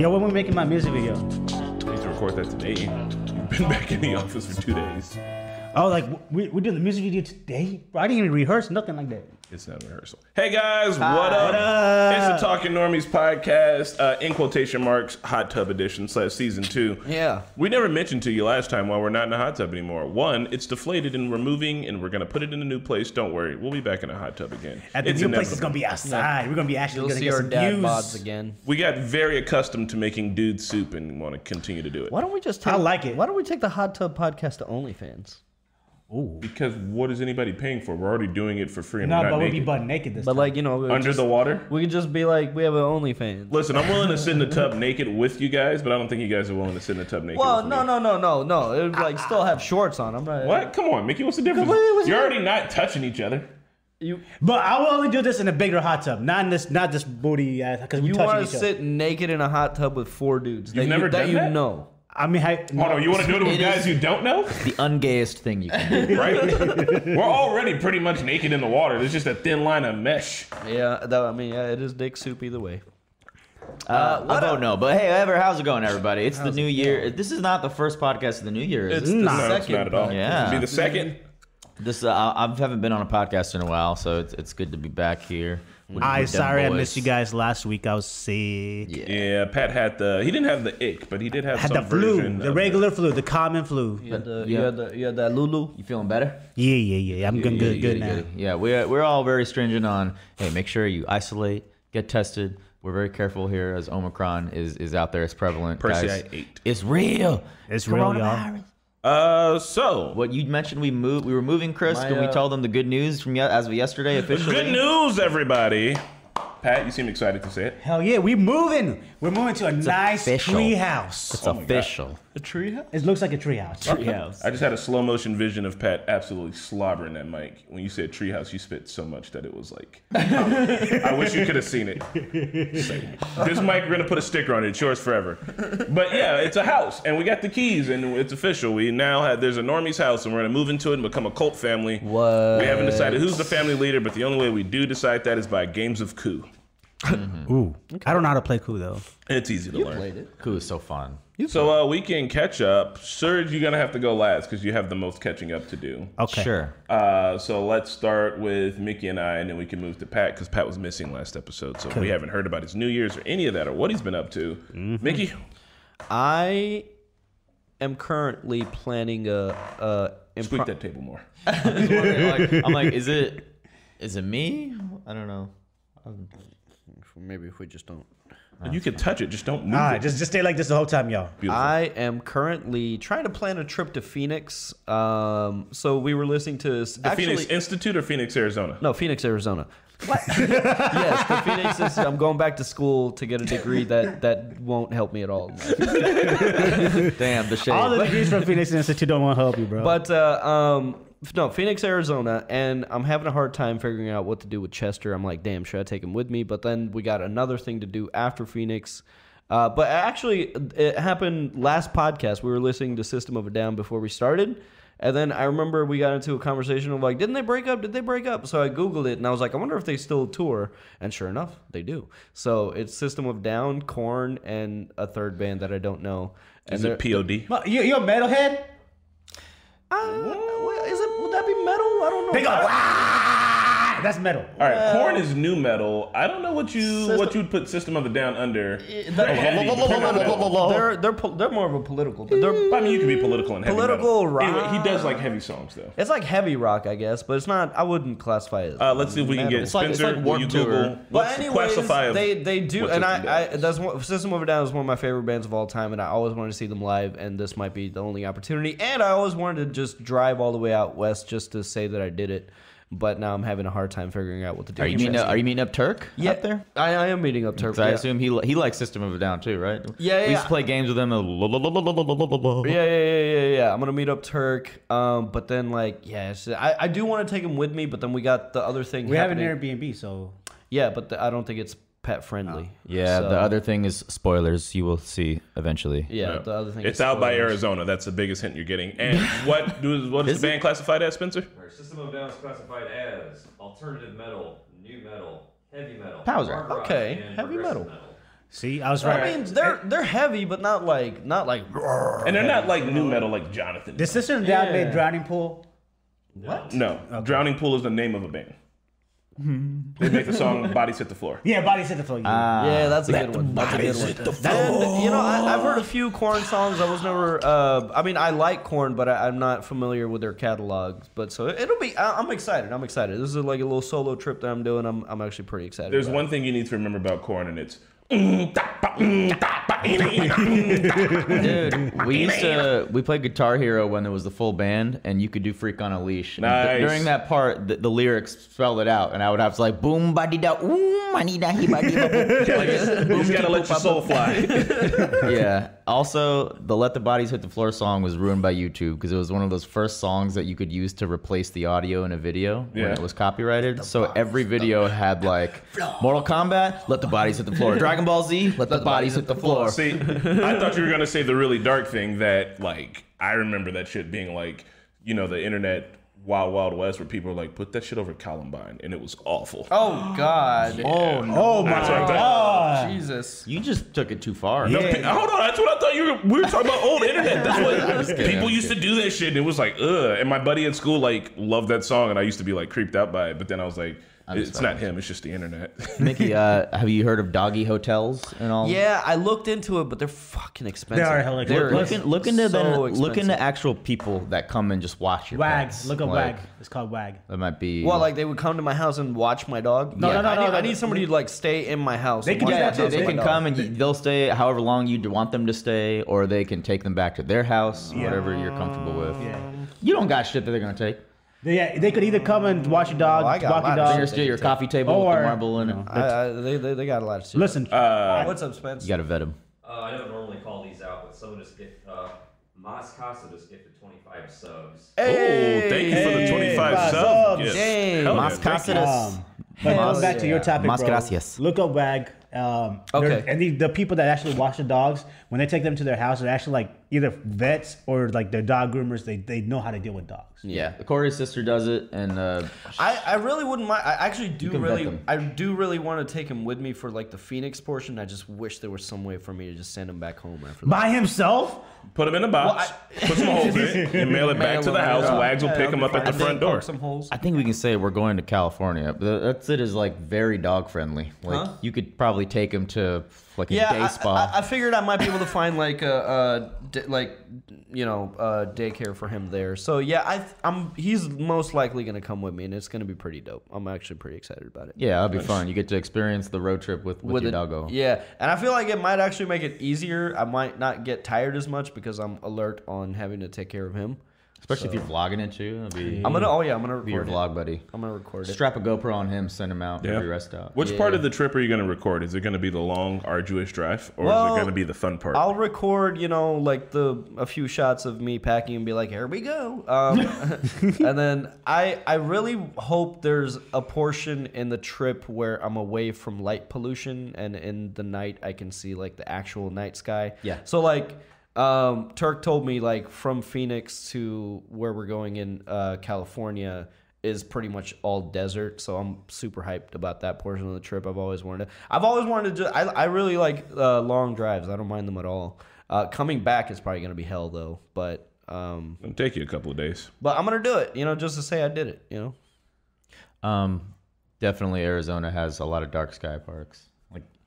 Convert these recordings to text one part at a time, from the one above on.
Yo, when we're making my music video? I need to record that today. You've been back in the office for two days. Oh, like we we doing the music video today? Bro, I didn't even rehearse nothing like that. It's not a rehearsal. Hey guys, what up? It's the Talking Normies podcast, uh, in quotation marks, hot tub edition slash season two. Yeah. We never mentioned to you last time why we're not in a hot tub anymore. One, it's deflated and we're moving and we're gonna put it in a new place. Don't worry, we'll be back in a hot tub again. At the It's new place, it's inevitable. gonna be outside. We're gonna be actually You'll gonna see get our some dad views. bods again. We got very accustomed to making dude soup and want to continue to do it. Why don't we just take I like it. Why don't we take the hot tub podcast to OnlyFans? Ooh. Because what is anybody paying for? We're already doing it for free and No, we're not but we'll naked. be butt naked this But time. like, you know, we would Under just, the water? we could just be like, we have an OnlyFans. Listen, I'm willing to sit in the tub naked with you guys, but I don't think you guys are willing to sit in the tub naked Well, with no, me. no, no, no, no. It would like still have shorts on. I'm not. What? Come on, Mickey. What's the difference? What- what's You're the- already not touching each other. You but I will only do this in a bigger hot tub, not in this, not this booty ass. Because we you touching want each to other. sit naked in a hot tub with four dudes You've never you, that done you that? know. I mean, I, Hold on, you want to do it with It guys you don't know? the ungayest thing you can do. Right? We're already pretty much naked in the water. There's just a thin line of mesh. Yeah, that, I mean, yeah, it is dick soup either way. Uh, I don't know, but hey, ever, how's it going, everybody? It's the new year. This is not the first podcast of the new year. Is It's it? the Nah. No, it's second. not at all. Yeah. It'll be the second. This uh, I I haven't been on a podcast in a while, so it's, it's good to be back here. With- I with them sorry I missed you guys last week. I was sick. Yeah. Yeah, Pat had the. He didn't have the ick, but he did have had some the flu, the of regular flu, the common flu. You had, the, Yeah. you, had the, you had that Lulu. You feeling better? Yeah, yeah, yeah. I'm good, good, good now. Yeah, we're we're all very stringent on. Hey, make sure you isolate, get tested. We're very careful here as Omicron is is out there. It's prevalent. Percy, guys. I ate. It's real. It's real, y'all. Coronavirus. Uh, so What you mentioned, we moved. We were moving, Chris. My, Can we uh, tell them the good news from ye- as of yesterday officially? good news, everybody. Pat, you seem excited to say it. Hell yeah, we moving. We're moving to a nice official. tree house. It's Oh my God. official. A treehouse? It looks like a tree house. Treehouse. I just had a slow motion vision of Pat absolutely slobbering that mic. When you said treehouse, you spit so much that it was like. I wish you could have seen it. Like, this mic, we're gonna put a sticker on it. It's yours forever. But yeah, it's a house, and we got the keys, and it's official. We now have there's a Normie's house, and we're gonna move into it and become a cult family. What? We haven't decided who's the family leader, but the only way we do decide that is by games of coup. Ooh, I don't know how to play coup though. It's easy to learn. Played it. Cool. is so fun. So uh, we can catch up. Serge, you're gonna have to go last because you have the most catching up to do. Okay. Sure. Uh, so let's start with Mickey and I, and then we can move to Pat because Pat was missing last episode, so we haven't heard about his New Year's or any of that or what he's been up to. Mickey, I am currently planning a, a squeak that table more. I'm like, is it is it me? I don't know. Maybe if we just don't. you can touch it, just don't move All right, it. just just stay like this the whole time, y'all. Beautiful. I am currently trying to plan a trip to Phoenix. Um, so we were listening to the actually, Phoenix Institute or Phoenix, Arizona? no Phoenix, Arizona. What? yes, the Phoenix. Is, I'm going back to school to get a degree that that won't help me at all. Damn the shade. All the degrees from Phoenix Institute don't want to help you, bro. But uh, um, no, Phoenix, Arizona, and I'm having a hard time figuring out what to do with Chester. I'm like, damn, should I take him with me? But then we got another thing to do after Phoenix. Uh, but actually, it happened last podcast. We were listening to System of a Down before we started. And then I remember we got into a conversation of like, didn't they break up? Did they break up? So I Googled it and I was like, I wonder if they still tour. And sure enough, they do. So it's System of Down, Korn, and a third band that I don't know. And Is they're- it POD? Well, you, you're a metalhead. Uh, is it? Would that be metal? I don't know. That's metal. All right, Korn is nu metal. I don't know what you System- what you'd put System of a Down under. They're, They're heavy, they're not metal. they're they're, pol- they're more of a political. They're, I mean, you can be political and heavy Political metal. rock. Anyway, he does like heavy songs though. it's like heavy rock, I guess, but it's not. I wouldn't classify it. As Uh, let's see if we can get It's like- it's Spencer. like will you Warped Tour. Google But what's the anyways, they they do, and I, I that's one, System of a Down is one of my favorite bands of all time, and I always wanted to see them live, and this might be the only opportunity. And I always wanted to just drive all the way out west just to say that I did it, but now I'm having a hard time figuring out what to do. Are you meeting? Up, are you meeting up Turk? yeah, up there? I, I am meeting up Turk. 'Cause I yeah. assume he he likes System of a Down too, right? Yeah, yeah. We used to play games with him. Yeah, yeah, yeah, yeah, yeah. I'm gonna meet up Turk. Um, but then like, yeah, I, I do want to take him with me, but then we got the other thing. We have an. Airbnb, so Yeah, but the, I don't think it's pet friendly. Oh. Yeah. So- The other thing is spoilers. You will see eventually. Yeah, the other thing. It's is out by. Arizona. That's the biggest hint you're getting. And what do what is, Is the it? band classified as, Spencer? Our System of a Down is classified as alternative metal, nu metal, heavy metal, Powser. hard Okay, heavy progressive metal. See, I was right. I mean, they're they're heavy, but not like not like. And they're not like nu metal like Jonathan. The sister and dad Yeah. made Drowning Pool. What? no, Drowning Pool is the name of a band. They make the song "Bodies Hit the Floor." Yeah, bodies hit the floor. Ah, Yeah, that's a good one. That's a good one. And, you know, I, I've heard a few Korn songs. I was never. Uh, I mean, I like Korn, but I, I'm not familiar with their catalogs. But so it'll be. I, I'm excited. I'm excited. This is like a little solo trip that I'm doing. I'm, I'm actually pretty excited. There's about one thing you need to remember about Korn, and it's. Dude, we used to we played Guitar Hero when there was the full band, and you could do "Freak on a Leash." And th- Nice. during that part, the, the lyrics spelled it out, and I would have to like boom ba da oom ma da hi ba ba boom. You just gotta let your soul fly. Yeah. Also, the "Let the Bodies Hit the Floor" song was ruined by YouTube because it was one of those first songs that you could use to replace the audio in a video when it was copyrighted. So every video had like Mortal Kombat, "Let the Bodies Hit the Floor," Dragon Ball Z, "Let the Bodies Hit the Floor." See, I thought you were gonna say the really dark thing that, like, I remember that shit being like, you know, the internet Wild Wild West, where people were like, put that shit over Columbine, and it was awful. Oh God. Oh Oh my That's what god. Oh, Jesus. You just took it too far. No, Yeah. pe- hold on, that's what I thought you were. We were talking about old internet. That's what kidding, people I'm used to do that shit, and it was like, ugh. And my buddy at school like loved that song, and I used to be like creeped out by it. But then I was like, just it's not him. It's just the internet. Mickey, uh, have you heard of doggy hotels and all? Yeah, I looked into it, but they're fucking expensive. They are hella They're expensive. Look, look into so the, look expensive. into actual people that come and just watch your Wag. pets. Look up Like, Wag. It's called Wag. That might be. Well, like they would come to my house and watch my dog. No, no, no, I no, need, no, I no. need somebody to like stay in my house. They can watch do that too. they can come dog. and you, they'll stay however long you want them to stay, or they can take them back to their house, whatever you're comfortable with. Yeah. You don't got shit that they're gonna take. They, yeah, they could either come and watch your dog, Oh, I got walk a your lot of dog. gonna steal your coffee table with Or- the marble in it. I, I, they, they, they got a lot of shit. Listen, What's up, Spence? You gotta vet them. Uh, I don't normally call these out, but someone just get uh, Mas Casa just gifted 25 subs. oh, thank you for the Hey, twenty-five five subs. subs. Yes. Dang. Hell yeah, Mas thank you. Casares. Um, but going back to your yeah. topic, Mas bro, gracias. look up Wag. Um, Okay. they're- And the, the people that actually watch the dogs, when they take them to their house, they're actually like either vets or like their dog groomers. They, they know how to deal with dogs. Yeah, The Corey's sister does it, and uh, I, I really wouldn't mind. I actually do really. I do really want to take him with me for like the Phoenix portion. I just wish there was some way for me to just send him back home after that. By himself? Put him in a box. put some holes in it. And mail it back to the house. Wags will pick him up at the front door. Some holes. I think we can say we're going to California. But that's it is like very dog friendly. Like Huh? you could probably take him to like a Yeah, day I, spa. I, I figured I might be able to find like a, a d- like you know uh, daycare for him there. So yeah, I I'm he's most likely gonna come with me, and it's gonna be pretty dope. I'm actually pretty excited about it. yeah, that'll be fun. You get to experience the road trip with, with, your the- doggo. Yeah, and I feel like it might actually make it easier. I might not get tired as much because I'm alert on having to take care of him. Especially if you're vlogging it too. Be, I'm gonna. Oh yeah, I'm gonna be your it. vlog buddy. I'm gonna record it. Strap a GoPro on him, send him out Yeah. every rest stop. Which part of the trip are you going to record? Is it going to be the long, arduous drive, or is it going to be the fun part? I'll record, you know, like the a few shots of me packing and be like, "Here we go," um, and then I I really hope there's a portion in the trip where I'm away from light pollution, and in the night I can see like the actual night sky. Yeah. So like, um, Turk told me like from Phoenix to where we're going in uh, California is pretty much all desert. So I'm super hyped about that portion of the trip. I've always wanted to. I've always wanted to. Just, I I really like uh, long drives. I don't mind them at all. Uh, coming back is probably gonna be hell though. But um, It'll take you a couple of days. but I'm gonna do it. You know, just to say I did it. You know. Um, definitely Arizona has a lot of dark sky parks.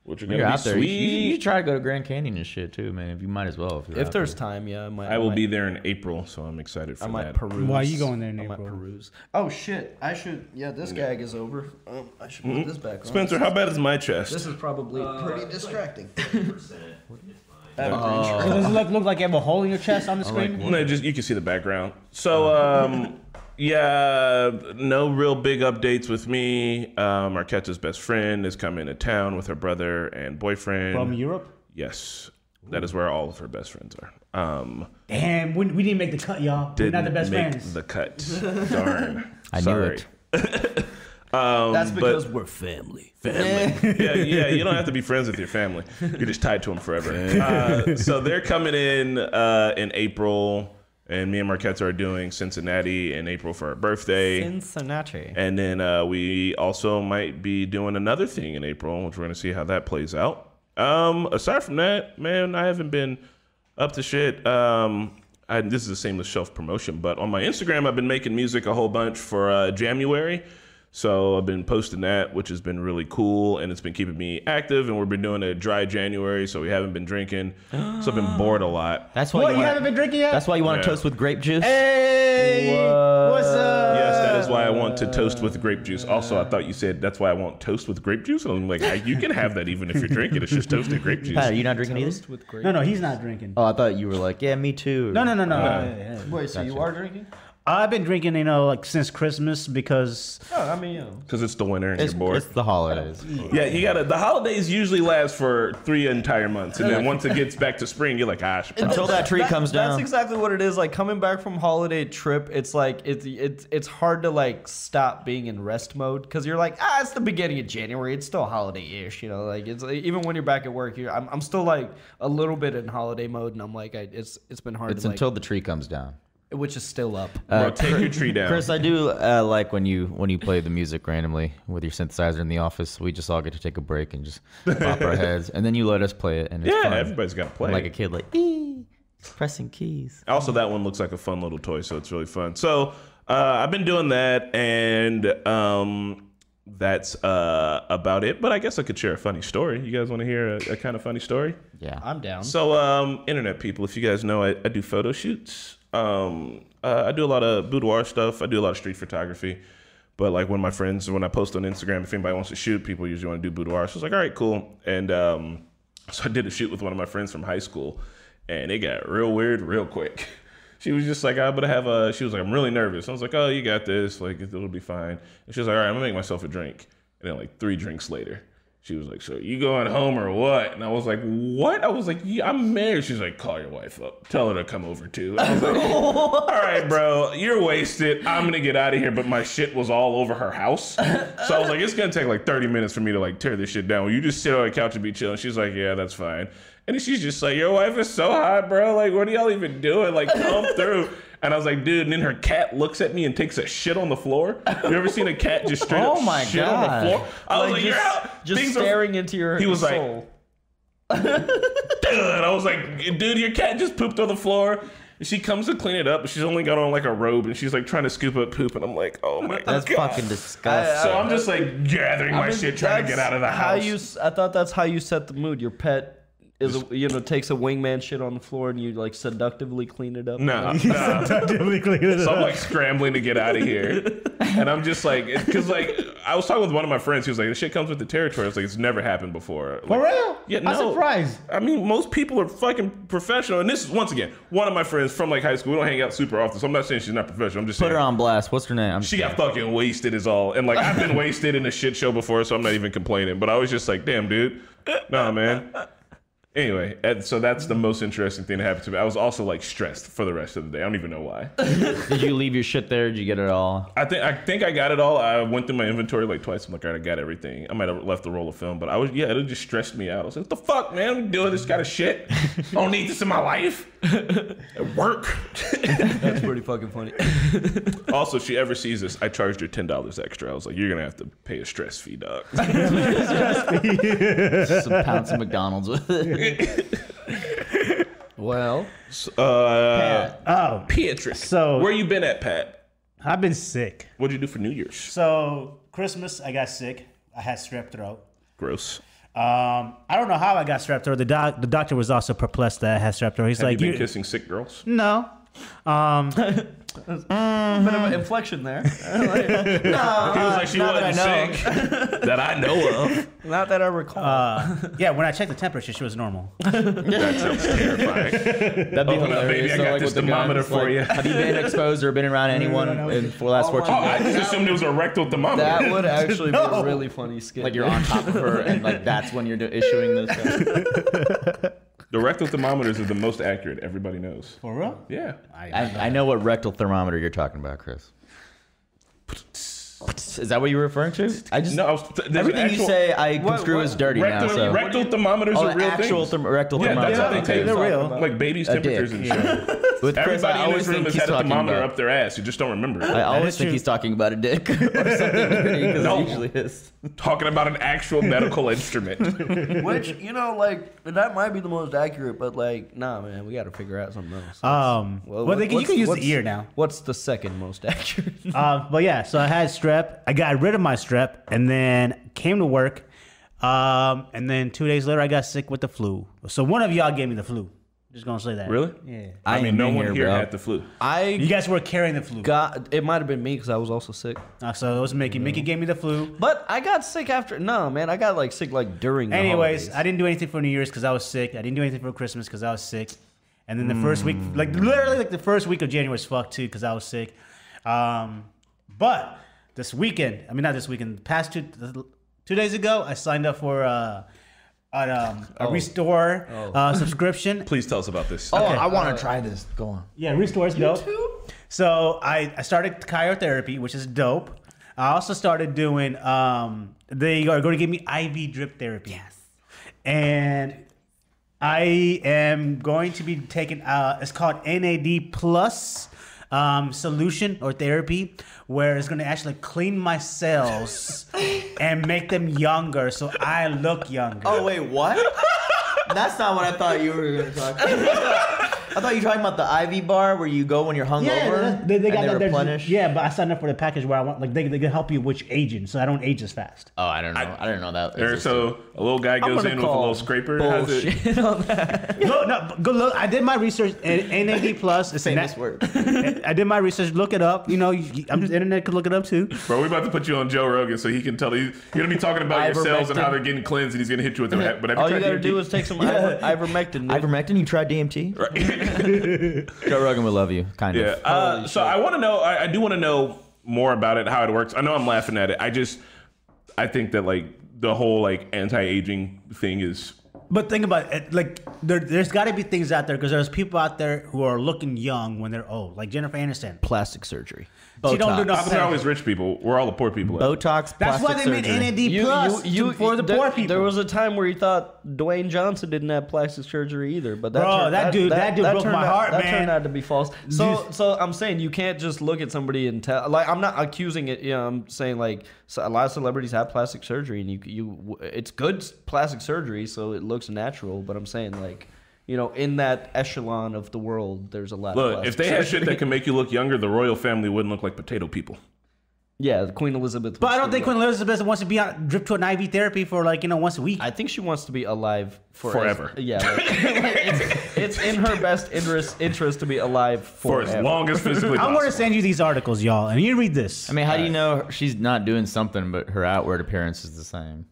Like Which are going you're to be out there, you, you, you try to go to Grand Canyon and shit too, man. If you might as well. If, If there's there. time, yeah, I might. I will might- be there in April, so I'm excited for I might that. peruse. Why are you going there in I might April? peruse. Oh shit! I should. Yeah, this gag is over. Um, I should put this back on. Spencer, how bad is my chest? This is probably pretty distracting. Does it look, look like you have a hole in your chest on the screen? No, just you can see the background. So, um, yeah, no real big updates with me. Um, Arquetta's best friend is coming to town with her brother and boyfriend. From Europe? yes, that is where all of her best friends are. Um, Damn, we, we didn't make the cut, y'all. We're didn't the best make friends. the cut. Darn. I knew Sorry. it. That's but- because we're family. family. yeah, yeah. You don't have to be friends with your family. You're just tied to them forever. Uh, so they're coming in uh, in April, and me and Marquette are doing Cincinnati in April for our birthday. Cincinnati. And then uh, we also might be doing another thing in April, which we're going to see how that plays out. Um, aside from that, man, I haven't been up to shit. Um, I, this is a seamless shelf promotion, but on my Instagram, I've been making music a whole bunch for uh, January. So I've been posting that, which has been really cool, and it's been keeping me active. And we've been doing a dry January, so we haven't been drinking. so I've been bored a lot. That's why What? you, You want, haven't been drinking yet? That's why you want Yeah. to toast with grape juice. Hey, what's up? Yes, that is why I want to toast with grape juice. Also, I thought you said that's why I want toast with grape juice. And I'm like, "Hey, you can have that even if you're drinking. It's just toasted grape juice. Pat, are you not drinking either? Toast with grape. No, no, he's not drinking. Oh, I thought you were like, yeah, me too. No, no, no, no. Yeah, yeah. Wait, so you are drinking? I've been drinking, you know, like since Christmas because Oh, I mean, you know. Because it's the winter and It's, you're bored. it's the holidays. Yeah, you gotta. The holidays usually last for three entire months, and then once it gets back to spring, you're like, ah, I should probably- Until that tree comes down. That's down. exactly what it is. Like coming back from holiday trip, it's like it's it's it's hard to like stop being in rest mode because you're like ah, it's the beginning of January. It's still holiday-ish, you know. Like it's like, even when you're back at work, you're I'm, I'm still like a little bit in holiday mode, and I'm like I, it's it's been hard. It's to, like, until the tree comes down. Which is still up. Bro, take your tree down. Chris, I do uh, like when you when you play the music randomly with your synthesizer in the office. We just all get to take a break and just pop our heads, and then you let us play it, and it's yeah, fun. everybody's got to play. like a kid, like "Ee," pressing keys. Also, that one looks like a fun little toy, so it's really fun. So uh, I've been doing that, and um, that's uh, about it. But I guess I could share a funny story. You guys want to hear a, a kind of funny story? Yeah, I'm down. So, um, internet people, if you guys know, I, I do photo shoots. Um, uh, I do a lot of boudoir stuff. I do a lot of street photography. But like when my friends, when I post on Instagram, if anybody wants to shoot, people usually want to do boudoir. So I was like, all right, cool. And um, so I did a shoot with one of my friends from high school, and it got real weird real quick. She was just like, I'm gonna have a. She was like, I'm really nervous. I was like, Oh, you got this. Like it'll be fine. And she was like, All right, I'm gonna make myself a drink. And then like three drinks later, she was like, So you going home or what? And I was like, What? I was like, Yeah, I'm married. She's like, Call your wife up. Tell her to come over too. I was like, All right, bro, you're wasted. I'm gonna get out of here. But my shit was all over her house. So I was like, It's gonna take like 30 minutes for me to like tear this shit down. Will you just sit on the couch and be chilling? She's like, Yeah, that's fine. And she's just like, Your wife is so hot, bro. Like, what are y'all even doing? Like, come through. And I was like, dude, and then her cat looks at me and takes a shit on the floor. You ever seen a cat just straight Oh up my shit God. on the floor? I was like, just, you're out. just Things are- staring into your He was like- Dude, I was like, dude, your cat just pooped on the floor. And She comes to clean it up, but she's only got on like a robe and she's like trying to scoop up poop. And I'm like, oh my that's god. That's fucking disgusting. so I'm just like gathering my mean, shit, trying to get out of the house. how. You, I thought that's how you set the mood. Your pet is, a, you know, takes a wingman shit on the floor and you like seductively clean it up. no, no. Definitely clean it So I'm up. like scrambling to get out of here, and I'm just like, because like I was talking with one of my friends, he was like, "This shit comes with the territory." I was like, "It's never happened before." For real? Yeah, no. I'm surprised. I mean, most people are fucking professional, and this is once again one of my friends from like high school. We don't hang out super often, so I'm not saying she's not professional. I'm just Put saying her on blast. What's her name? I'm she got fucking wasted, is all. And like I've been wasted in a shit show before, so I'm not even complaining. But I was just like, "Damn, dude, nah, man." Anyway, and so that's the most interesting thing that happened to me. I was also like stressed for the rest of the day. I don't even know why. Did you leave your shit there? Did you get it all? I think I think I got it all. I went through my inventory like twice. I'm like, all right, I got everything. I might have left the roll of film, but I was yeah, it just stressed me out. I was like, what the fuck, man? I'm doing this kind of shit. I don't need this in my life. At work. That's pretty fucking funny. also, if she ever sees this, I charged her ten dollars extra. I was like, you're gonna have to pay a stress fee, dog. Some pounds of McDonald's with it. well, Uh, Oh, Pietrick. So- where you been at, Pat? I've been sick. What'd you do for New Year's? So Christmas, I got sick. I had strep throat. Gross. Um, I don't know how I got strep throat. The doc, the doctor was also perplexed that I had strep throat. He's Have like, you been "You- kissing sick girls? no. Um, bit of an inflection there. He was like, she not that wasn't I know. sick that I know of. Not that I recall. uh, yeah, when I checked the temperature, she was normal. That sounds terrifying. That'd be Open up, baby. I So, got like, this the thermometer guns, for like, you. Have you been exposed or been around anyone in for the last 14 Oh, I just assumed it was a rectal thermometer. that would actually be a really funny skit. Like you're on top of her, and like that's when you're do- issuing this. The rectal thermometers are the most accurate. Everybody knows. For real? Yeah. I, I know what rectal thermometer you're talking about, Chris. Is that what you were referring to? I just No, I was, everything actual, you say I What- construe what- as dirty rectal, now. So rectal thermometers oh, are real actual things. therm- rectal yeah, thermometer. that's what they Yeah, take. they're real. Like babies' temperatures and shit. With Chris, Everybody I in always this room think has he's had a talking thermometer about. up their ass. You just don't remember. I always think true. he's talking about a dick or something because No. it usually is. Talking about an actual medical instrument. Which you know, like that might be the most accurate, but like, nah, man, we got to figure out something else. Um, well, they can, you can use the ear now. What's the second most accurate? Uh, but yeah, so I had strep. I got rid of my strep, and then came to work. Um, and then two days later, I got sick with the flu. So one of y'all gave me the flu. Just gonna say that. Really? Yeah. I, I mean, no one here, here had the flu. I You guys were carrying the flu. got it. Might have been me because I was also sick. Uh, so it was Mickey. Mickey gave me the flu. But I got sick after. No, man, I got like sick like during. The Anyways, holidays. I didn't do anything for New Year's because I was sick. I didn't do anything for Christmas because I was sick. And then the first week, like literally, like the first week of January was fucked too because I was sick. Um, but this weekend, I mean not this weekend, past two two days ago, I signed up for uh, an, um, a Restore uh, subscription. Please tell us about this. Oh, I want to try this. Go on. Yeah, Restore is dope. So I, I started cryotherapy, which is dope. I also started doing. Um, they are going to give me IV drip therapy. Yes. And I am going to be taking. Uh, it's called NAD plus um, solution or therapy, where it's going to actually clean my cells and make them younger, so I look younger. Oh wait, what? That's not what I thought you were going to talk. about. I thought you were talking about the IV bar where you go when you're hungover. Yeah, they, they got and that. they there's- replenish. Yeah, but I signed up for the package where I want like they, they can help you with aging, so I don't age as fast. Oh, I don't know. I, didn't know that. Or so a little guy goes in with a little scraper. How's it? bullshit on that. Look, no, go look. I did my research. NAD plus. It's Famous nat- word. I did my research. Look it up. You know, you, I'm just internet could look it up too. Bro, we're about to put you on Joe Rogan so he can tell you. You're gonna be talking about your cells and how they're getting cleansed, and he's gonna hit you with it. But have All you tried gotta DMT? do is take some iver- ivermectin. dude. Ivermectin. You tried DMT? Joe Rogan would love you, kind Yeah. of. Uh, so I want to know. I, I do want to know more about it, how it works. I know I'm laughing at it. I just, I think that like the whole like anti-aging thing is. But think about it. Like there, there's got to be things out there because there's people out there who are looking young when they're old, like Jennifer Aniston. plastic surgery. She don't do Botox. no They're always rich people. We're all the poor people. Botox. That's why plastic they made surgery. NAD plus to- for the there, poor people. There was a time where you thought Dwayne Johnson didn't have plastic surgery either, but that Bro, turned, that dude- that dude broke turned my out, heart, that turned out to be false. So, so I'm saying you can't just look at somebody and tell. Like, I'm not accusing it. You know, I'm saying like so a lot of celebrities have plastic surgery, and you you it's good plastic surgery, so it looks natural. But I'm saying like. You know, in that echelon of the world, there's a lot. Look, plastic if they had shit that can make you look younger, the royal family wouldn't look like potato people. yeah, Queen Elizabeth. But I don't think good. Queen Elizabeth wants to be on drip to an IV therapy for like you know once a week. I think she wants to be alive for Forever. As, yeah, like, it's, it's in her best interest interest to be alive For forever. as long as physically I'm going to send you these articles, y'all, and you read this. I mean, how do you know she's not doing something, but her outward appearance is the same?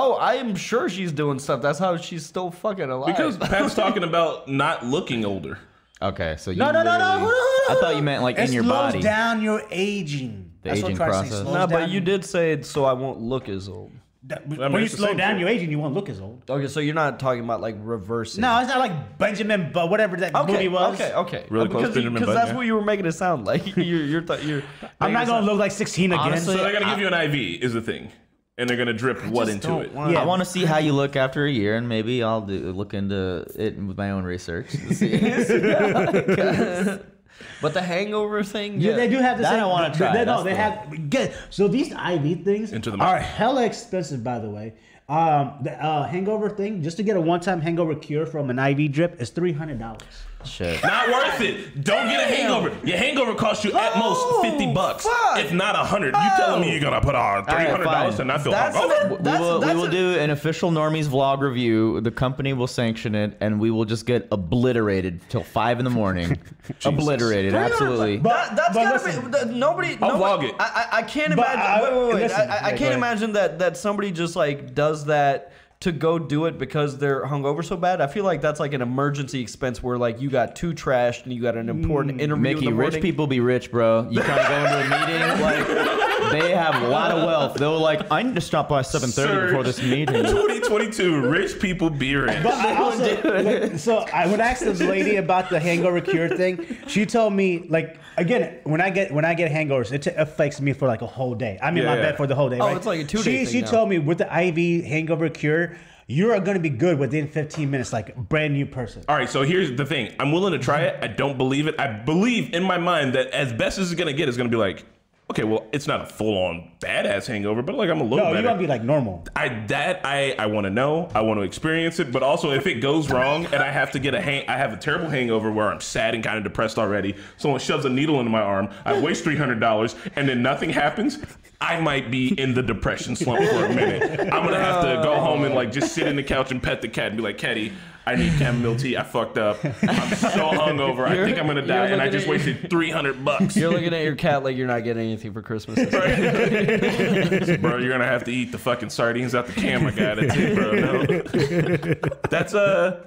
Oh, I am sure she's doing stuff. That's how she's still fucking alive. because Pat's talking about not looking older. Okay, so you no, no, no, no. literally- hold on, hold on. I thought you meant like It in your slows body. down your aging. The That's aging what I'm trying to say. process. Slows no, but down- you did say it so I won't look as old. That- mean, when you it's the slow same down thing. your aging, you won't look as old. Okay, so you're not talking about like reversing. No, it's not like Benjamin, but whatever that Okay, movie was. okay, okay. Really Uh, close because, Benjamin because Button, that's yeah. what you were making it sound like. You're, you're, th- you're I'm not gonna sound- look like 16 again. Honestly, So they're gonna give you an IV is the thing, and they're gonna drip what into it. want- Yeah. I want to see how you look after a year, and maybe I'll do look into it with my own research. to see. But the hangover thing, Yeah, yeah, they do have the That same. I wanna try. They, no, That's they the- have. Get, so these IV things Into the are hella expensive, by the way. Um, the uh, hangover thing, just to get a one-time hangover cure from an IV drip, is three hundred dollars. Shit. Not worth it. Don't get a hangover. Your hangover costs you at most fifty bucks, fuck. if not a hundred. You telling me you're gonna put on three hundred dollars fine. and not feel That's hungover? an- We That's- will, we will a- do an official Normies vlog review. The company will sanction it, and we will just get obliterated till five in the morning. obliterated, absolutely. That, that's but gotta be that nobody. I'll nobody vlog it. I, I, I can't But imagine. I- wait, wait, wait. listen, I, I, I can't imagine that that somebody just like does that to go do it because they're hungover so bad. I feel like that's like an emergency expense where like you got too trashed and you got an important interview. in Mickey, the rich people be rich, bro. You kind of go into a meeting? Like, they have a lot of wealth. They were like, I need to stop by 7:30 before this meeting. 2022, rich people beer in. But I also, so I would ask this lady about the hangover cure thing. She told me like again when I get when I get hangovers, it affects me for like a whole day. I'm in Yeah, my yeah. bed for the whole day. Oh, right? it's like a two-day She thing she now. told me with the IV hangover cure, you are gonna be good within 15 minutes, like brand new person. All right, so here's the thing. I'm willing to try it. I don't believe it. I believe in my mind that as best as it's gonna get, it's gonna be like, okay, well, it's not a full on badass hangover, but like I'm a little No, better. you're gonna be like normal. I that I I want to know. I want to experience it. But also, if it goes wrong and I have to get a hang, I have a terrible hangover where I'm sad and kind of depressed already. Someone shoves a needle into my arm. I waste three hundred dollars, and then nothing happens. I might be in the depression slump for a minute. I'm gonna have to go home and like just sit in the couch and pet the cat and be like, Catty, I need chamomile tea. I fucked up. I'm so hungover. I think I'm gonna die, and I just at- wasted three hundred bucks. You're looking at your cat like you're not getting anything for Christmas. bro, you're gonna have to eat the fucking sardines out the camera got it too, bro. No. That's uh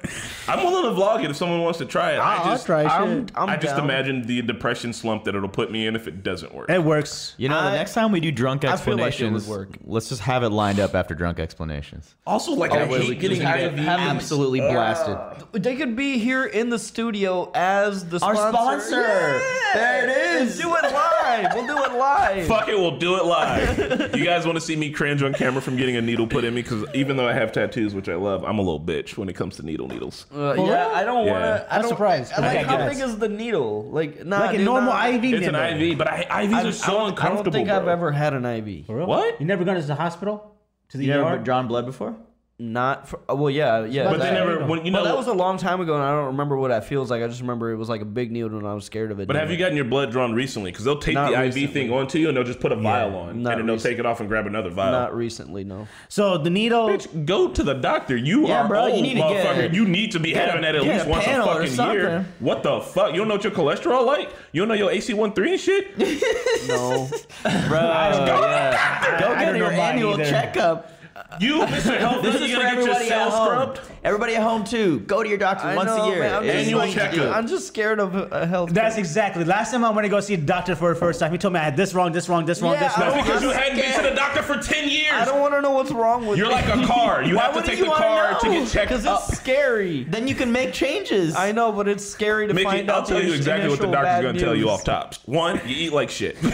I'm willing to vlog it if someone wants to try it. I I'll just try I'm, shit. I'm I just down. imagine the depression slump that it'll put me in if it doesn't work. It works. You know, I- the next time we do drunk I feel like it would explanations, work. let's just have it lined up after drunk explanations. Also, like Oh, I wait, hate getting just have IV. to have them- Absolutely blasted. They could be here in the studio as the Our sponsor. sponsor. Yeah. There it is. Do it live. We'll do it live. Fuck it, we'll do it live. you guys want to see me cringe on camera from getting a needle put in me? Because even though I have tattoos, which I love, I'm a little bitch when it comes to needle needles. Uh, yeah, I don't Yeah. want to. I'm surprised. Like, Okay, how big is the needle? Like, nah, Like a dude, normal nah. IV. It's an. IV, but I, IVs I, are so I don't, I don't think I've ever had an IV. For real? What? You never gone to the hospital? To the You ER? ever drawn blood before? Not for. oh, uh, Well, yeah, yeah. But that, they never. When, you know, but that was a long time ago, and I don't remember what that feels like. I just remember it was like a big needle, and I was scared of it. But have you gotten your blood drawn recently? Because they'll take Not the IV thing onto you and they'll just put a vial on, and then they'll recent- take it off and grab another vial. Not recently, no. So the needle. Bitch, go to the doctor. You Yeah, are bro, you old, need to get motherfucker. a- you need to be get a- having that at least a once a fucking year. What the fuck? You don't know what your cholesterol like? You don't know your AC13 and shit? No. Bro, yeah. Go I get don't your annual either. checkup. You, Mr. Health, This you is for gonna get your cells scrubbed? Everybody at home too. Go to your doctor I once know, a year. man, I'm It's just, Annual like- checkup. I'm just scared of uh, health. That's exactly. Last time I went to go see a doctor for the first time, he told me I had this wrong, this wrong, this wrong, Yeah, this wrong. don't- Because you I'm hadn't been to the doctor for 10 years. I don't want to know what's wrong with you. You're me. like a car. You have to take the wanna car to get checked Because up. it's scary. Then you can make changes. I know, but it's scary to Mickey, find I'll out. tell you exactly what the doctor's going to tell you off tops. One, you eat like shit. Two,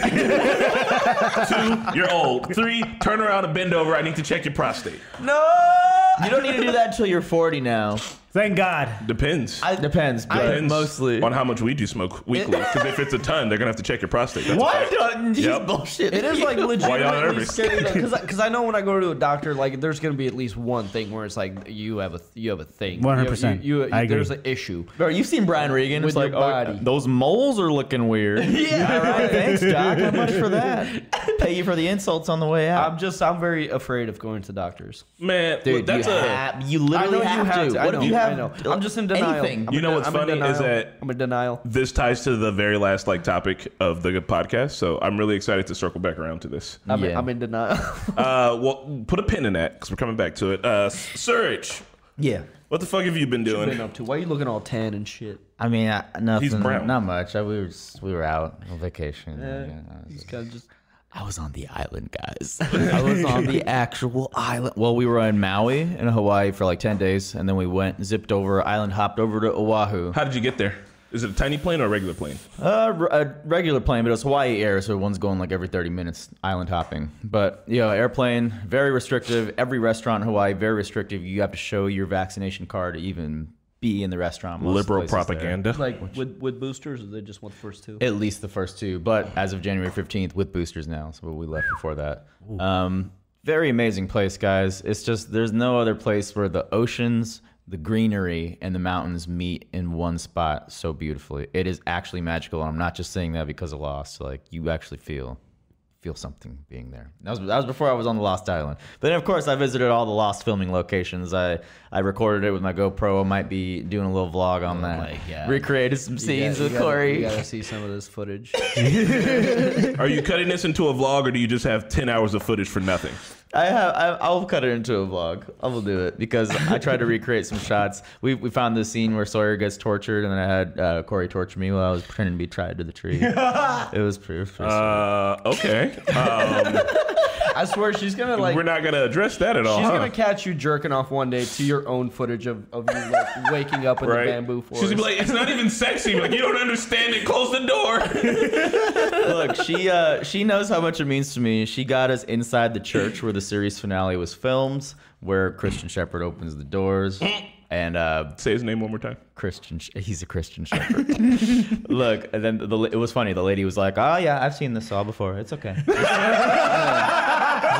you're old. Three, turn around and bend over. I need to check your prostate. No. You don't need to do that until you're 40 now. Thank God. Depends. Depends, but Depends mostly. on how much weed you smoke weekly. Because if it's a ton, they're gonna have to check your prostate. That's a What? fact. Uh, Yep. bullshit. It is like Why y'all legitimately nervous? scary because I know when I go to a doctor, like there's gonna be at least one thing where it's like you have a you have a thing. 100%. You, you, you, I agree. There's an issue. Bro, you've seen Brian Regan. With it's like, your oh, those moles are looking weird. yeah, all right. Thanks, Doc. How much for that? Pay you for the insults on the way out. I'm just I'm very afraid of going to doctors. Man, Dude, that's you, a. have, you literally I know have, you have to. to. I What know, if you have? I know. I'm just in denial. Anything. I'm You in know de- what's I'm in funny is denial. that- I'm in denial. This ties to the very last like topic of the podcast, so I'm really excited to circle back around to this. I'm, in, Yeah. I'm in denial. Uh, well, put a pin in that because we're coming back to it. Uh, Serge, Yeah. what the fuck have you been doing? Been doing? up to? Why are you looking all tan and shit? I mean, I, nothing. brown. Not much. I, we were just, we were out on vacation. Yeah, Yeah, I he's kind of just. I was on the island, guys. I was on the actual island. Well, we were in Maui in Hawaii for like 10 days, and then we went, zipped over, island hopped over to Oahu. How did you get there? Is it a tiny plane or a regular plane? Uh, r- a regular plane, but it was Hawaii Air, so one's going like every 30 minutes, island hopping. But, you know, airplane, very restrictive. Every restaurant in Hawaii, very restrictive. You have to show your vaccination card to even be in the restaurant. most Liberal places there. propaganda. Like with with boosters, or they just want the first two? At least the first two, but as of January 15th with boosters now, so we left before that. Um, very amazing place, guys. It's just there's no other place where the oceans, the greenery, and the mountains meet in one spot so beautifully. It is actually magical. And I'm not just saying that because of Lost. Like you actually feel feel something being there. That was that was before I was on the Lost Island. But then of course I visited all the Lost filming locations. I I recorded it with my GoPro. I might be doing a little vlog on oh that. my God. Recreated some scenes gotta- with you gotta- Corey. You gotta see some of this footage. Are you cutting this into a vlog or do you just have 10 hours of footage for nothing? I have. I, I'll cut it into a vlog. I will do it because I tried to recreate some shots. We we found the scene where Sawyer gets tortured, and then I had uh, Corey torture me while I was pretending to be tied to the tree. it was pretty. Pretty Uh, okay. Um, I swear she's gonna like. we're not gonna address that at all. She's huh? gonna catch you jerking off one day to your own footage of, of you like waking up in right? the bamboo forest. She's gonna be like, it's not even sexy. Like you don't understand it. Close the door. Look, she uh, she knows how much it means to me. She got us inside the church where the series finale was filmed, where Christian Shephard opens the doors, and uh, Say his name one more time. Christian. He's a Christian Shepherd. Look, and then the, it was funny. The lady was like, "Oh yeah, I've seen this all before. It's okay."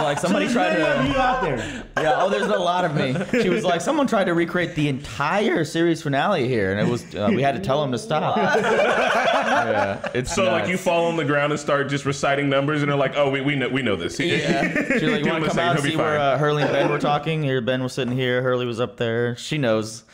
like somebody tried to. you out there. Yeah. Oh, there's a lot of me. She was like, someone tried to recreate the entire series finale here, and it was uh, we had to tell him to stop. yeah. It's So like you fall on the ground and start just reciting numbers, and they're like, oh, we, we know we know this. Yeah. She's like, Give you want to come second, out and see where uh, Hurley and Ben were talking? Here, Ben was sitting here. Hurley was up there. She knows.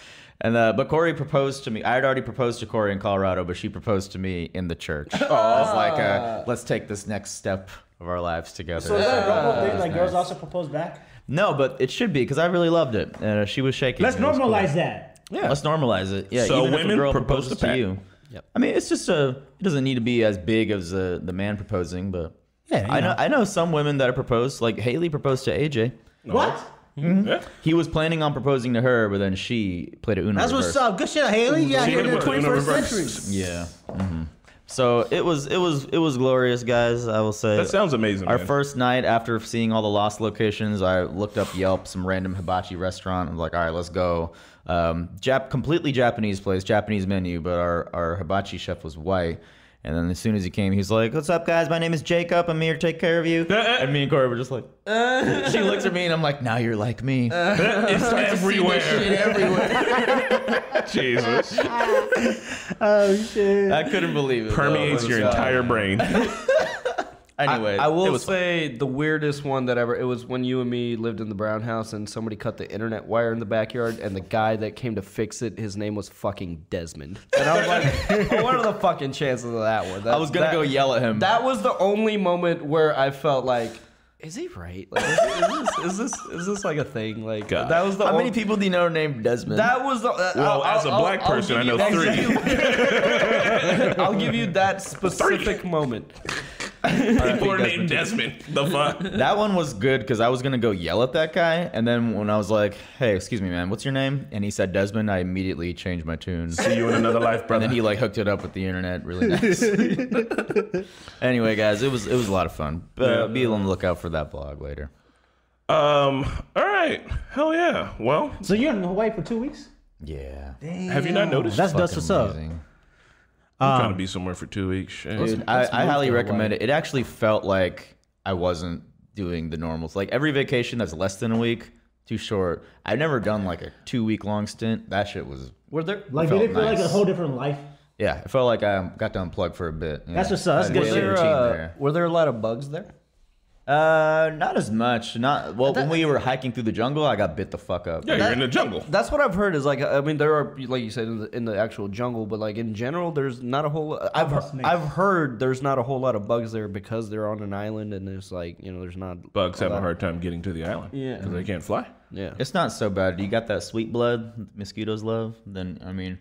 And uh, but Corey proposed to me. I had already proposed to Corey in Colorado, but she proposed to me in the church. Oh, was like, uh, let's take this next step of our lives together. So is that a normal thing? It Like girls nice. also propose back? No, but it should be because I really loved it. And uh, she was shaking. Let's It was cool. normalize that. Yeah, let's normalize it. Yeah, So even if women a girl propose proposes to Pat. you. Yep. I mean, it's just a. It doesn't need to be as big as the the man proposing, but Yeah, you I know. know. I know some women that have proposed. Like Haley proposed to AJ. What? Mm-hmm. Yeah. He was planning on proposing to her, but then she played it Uno. That's what's reverse. up. Good shit, Haley. Yeah, She here in the hit it with 21st reverse. century. Yeah. Mm-hmm. So it was it was it was glorious, guys. I will say. That sounds amazing. Our man. first night after seeing all the lost locations, I looked up Yelp, some random hibachi restaurant. I was like, all right, let's go. Um, Jap- completely Japanese place, Japanese menu, but our, our hibachi chef was white. And then as soon as he came, he's like, "What's up, guys? My name is Jacob. I'm here to take care of you." and me and Corey were just like, she looks at me, and I'm like, "Now you're like me." it's everywhere. everywhere. Jesus Oh shit. I couldn't believe it. though. permeates It your was, uh, entire brain. Anyway, I will it was say the weirdest one that ever. It was when you and me lived in the Brown house and somebody cut the internet wire in the backyard, and the guy that came to fix it, his name was fucking Desmond. And I was like, what are the fucking chances of that one? That, I was gonna that- go yell at him. That was the only moment where I felt like, is he right? Like, is, is this is this is this like a thing? Like God. that was the How only, many people do you know named Desmond? That was the. Uh, Well, I'll- as a I'll- black I'll person, give I know three. I'll give you that specific moment. People are named Desmond. The fuck? That one was good because I was gonna go yell at that guy, and then when I was like, "Hey, excuse me, man, what's your name?" and he said Desmond, I immediately changed my tune. See you in another life, And brother. then he like hooked it up with the internet, really nice. anyway, guys, it was it was a lot of fun. Uh, Yeah. Be on the lookout for that vlog later. Um. All right. Hell yeah. Well, So you're in Hawaii for two weeks? Yeah, have you not noticed? That's Dust Fucking what's up. Amazing. I'm trying to be somewhere for two weeks. Shit. Dude, I, I highly recommend it. It actually felt like I wasn't doing the normals. Like every vacation that's less than a week, too short. I've never done like a two week long stint. That shit was Were there Like did it feel like a whole different life? yeah. It felt like I got to unplug for a bit. Yeah. That's what's up. That's I good a there, uh, were there a lot of bugs there? Uh, not as much. Not well. when we were hiking through the jungle, I got bit the fuck up. yeah, you're in the jungle. That's what I've heard. Is like I mean, there are like you said in the, in the actual jungle, but like in general, there's not a whole. I've about snakes? I've heard there's not a whole lot of bugs there because they're on an island and there's like you know there's not Bugs have a hard time getting to the island. Yeah. Because they can't fly. Yeah, It's not so bad. You got that sweet blood mosquitoes love. Then I mean,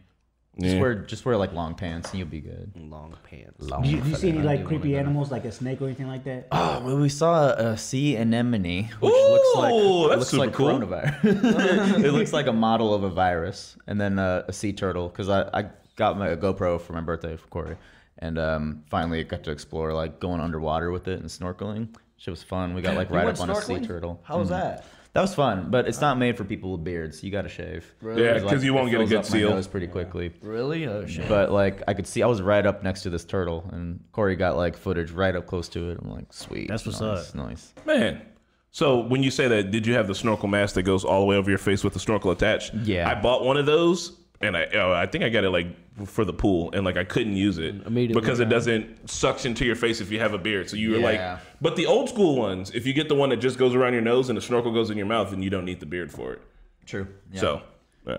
just wear just wear like long pants and you'll be good. long pants. Do you, do you see any like creepy animals like a snake or anything like that? Oh, well, we saw a, a sea anemone, which looks like Ooh, that's looks super like cool. coronavirus. it looks like a model of a virus, and then uh, a sea turtle. Because I, I got my a GoPro for my birthday for Corey, and um, finally got to explore like going underwater with it and snorkeling. Shit was fun. We got like right up on a sea turtle. How was Mhm. that? That was fun, but it's not made for people with beards. You got to shave. Yeah, because you won't get a good seal. Nose pretty quickly. Really? Oh shit. But like I could see, I was right up next to this turtle, and Corey got like footage right up close to it. I'm like, sweet. That's what's nice, up. Nice. Man. So when you say that, did you have the snorkel mask that goes all the way over your face with the snorkel attached? Yeah. I bought one of those, and I uh, I think I got it like for the pool, and like I couldn't use it Immediately, because it right. doesn't suction to your face if you have a beard. So you were Yeah. like, but the old school ones, if you get the one that just goes around your nose and the snorkel goes in your mouth, then you don't need the beard for it. True. Yeah. So.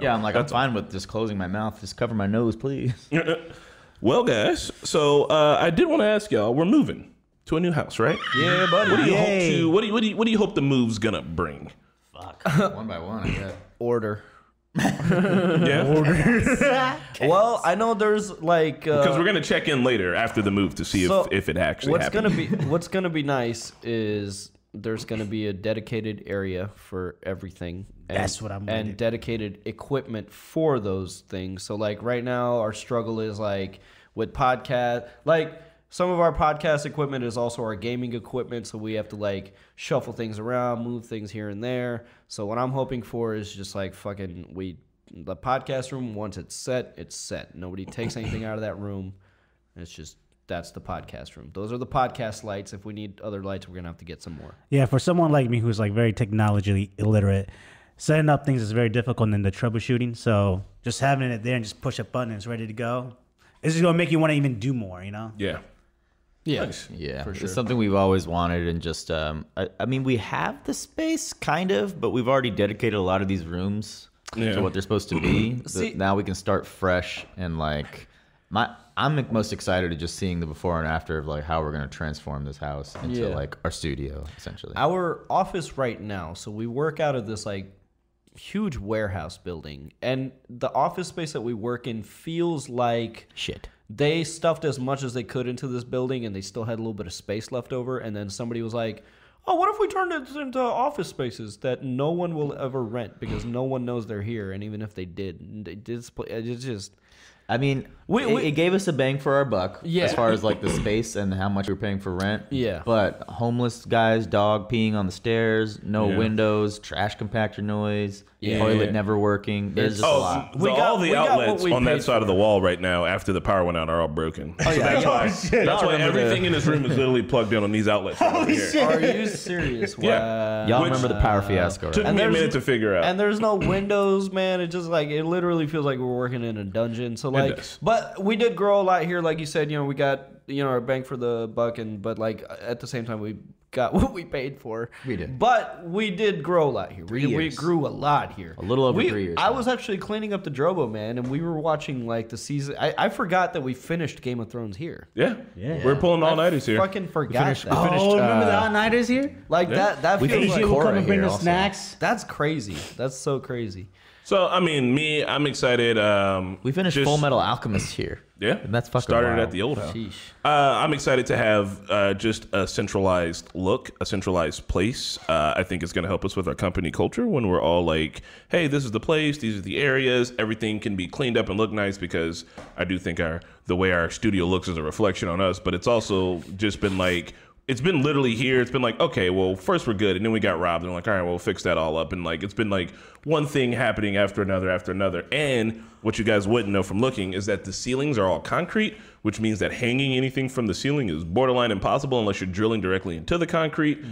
yeah, I'm like, I'm that's fine with just closing my mouth. Just cover my nose, please. Well, guys, so uh, I did want to ask y'all. We're moving. to a new house, right? Yeah, buddy. What do you Yay. hope to? What do you, what do you, what do you hope the move's gonna bring? Fuck. one by one, I guess. Order. Yeah, Well, I know there's like uh, because we're gonna check in later after the move to see So, if, if it actually what's happened. gonna be what's gonna be nice is there's gonna be a dedicated area for everything. And, That's what I'm and with. dedicated equipment for those things. So like right now, our struggle is like with podcast, like. Some of our podcast equipment is also our gaming equipment, so we have to like shuffle things around, move things here and there. So what I'm hoping for is just like fucking we the podcast room once it's set, it's set. Nobody takes anything out of that room. It's just that's the podcast room. Those are the podcast lights. If we need other lights, we're gonna have to get some more. Yeah, for someone like me who's like very technologically illiterate, setting up things is very difficult in the troubleshooting. So just having it there and just push a button and it's ready to go. It's just gonna make you want to even do more, you know? yeah, Yeah, Nice. Yeah, For sure. it's something we've always wanted, and just um, I, I mean, we have the space kind of, but we've already dedicated a lot of these rooms Yeah. to what they're supposed to be. See- now we can start fresh and like my. I'm most excited to just seeing the before and after of like how we're gonna transform this house into Yeah. like our studio essentially. our office right now. So we work out of this like huge warehouse building, and the office space that we work in feels like Shit. they stuffed as much as they could into this building, and they still had a little bit of space left over. And then somebody was like. Oh, what if we turned it into office spaces that no one will ever rent because no one knows they're here, and even if they did, they did. It's just I mean, We- it, we- it gave us a bang for our buck Yeah. as far as like the space and how much we were paying for rent. Yeah. But homeless guys, dog peeing on the stairs, no Yeah. windows, trash compactor noise, Yeah. toilet never working. There's just a Oh, lot. the- We got- all the got outlets we on that paid side of the wall right now after the power went out are all broken. Oh, so yeah. that's oh, why, Oh, shit. that's why remember the- everything in this room is literally plugged in on these outlets right over oh, here. Are you serious? Yeah. Y'all Which- remember the power fiasco, right? Took And me a there's- minute to figure out. And there's no windows, man. It just like it literally feels like we're working in a dungeon. So like, does. but we did grow a lot here, like you said. You know, we got you know our bang for the buck, and but like at the same time we got what we paid for. We did. but we did grow a lot here. We, we years. grew a lot here. A little over We- three years I now. was actually cleaning up the Drobo, man, and we were watching like the season. I, I forgot that we finished Game of Thrones here. yeah. Yeah. We're pulling all nighters here. Fucking forgot that. Oh, remember the uh, all nighters here? like Yeah. that. That We feels finished like She would come Cora and bring here the snacks. that's crazy. That's so crazy. So I mean, me, I'm excited. Um, We finished just- Full Metal Alchemist here. Yeah, And that's fucking started wild. at the old house. Sheesh. Uh, I'm excited to have uh, just a centralized look, a centralized place. Uh, I think it's going to help us with our company culture when we're all like, "Hey, this is the place. These are the areas. Everything can be cleaned up and look nice." Because I do think our the way our studio looks is a reflection on us, but it's also just been like. It's been literally here. It's been like, okay, well, first we're good, and then we got robbed, and we're like, all right, well, we'll fix that all up, and like, it's been like one thing happening after another after another. And what you guys wouldn't know from looking is that the ceilings are all concrete, which means that hanging anything from the ceiling is borderline impossible unless you're drilling directly into the concrete.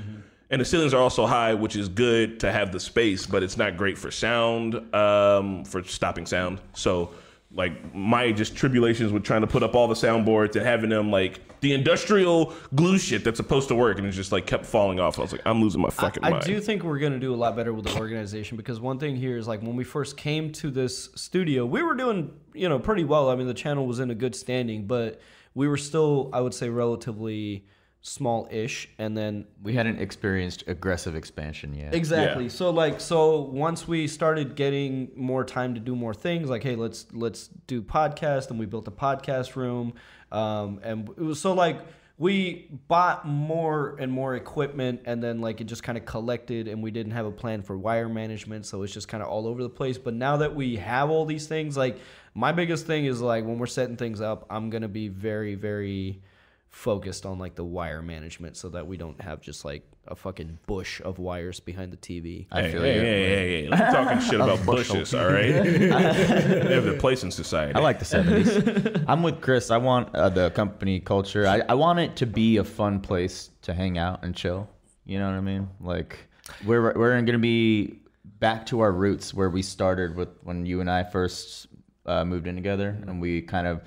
And the ceilings are also high, which is good to have the space, but it's not great for sound, um, for stopping sound. So, like, my just tribulations with trying to put up all the soundboards and having them, like, the industrial glue shit that's supposed to work, and it just, like, kept falling off. I was like, I'm losing my fucking I, I mind. do think we're gonna do a lot better with the organization because one thing here is like when we first came to this studio, we were doing you know pretty well. I mean, the channel was in a good standing, but we were still, I would say, relatively small-ish. And then We hadn't experienced aggressive expansion yet. exactly, Yeah. so like so once we started getting more time to do more things, like hey, let's let's do podcast, and we built a podcast room, um, and it was so like we bought more and more equipment and then like it just kind of collected and we didn't have a plan for wire management so it's just kind of all over the place but now that we have all these things like my biggest thing is like when we're setting things up i'm gonna be very very focused on like the wire management so that we don't have just like a fucking bush of wires behind the tv I Hey, feel hey, you. hey, hey, hey, I'm talking shit about bushes, all right? they have their place in society. I like the 70s. I'm with Chris. I want uh, the company culture. I, I want it to be a fun place to hang out and chill. You know what I mean? Like we're we're going to be back to our roots where we started with when you and I first uh, moved in together, and we kind of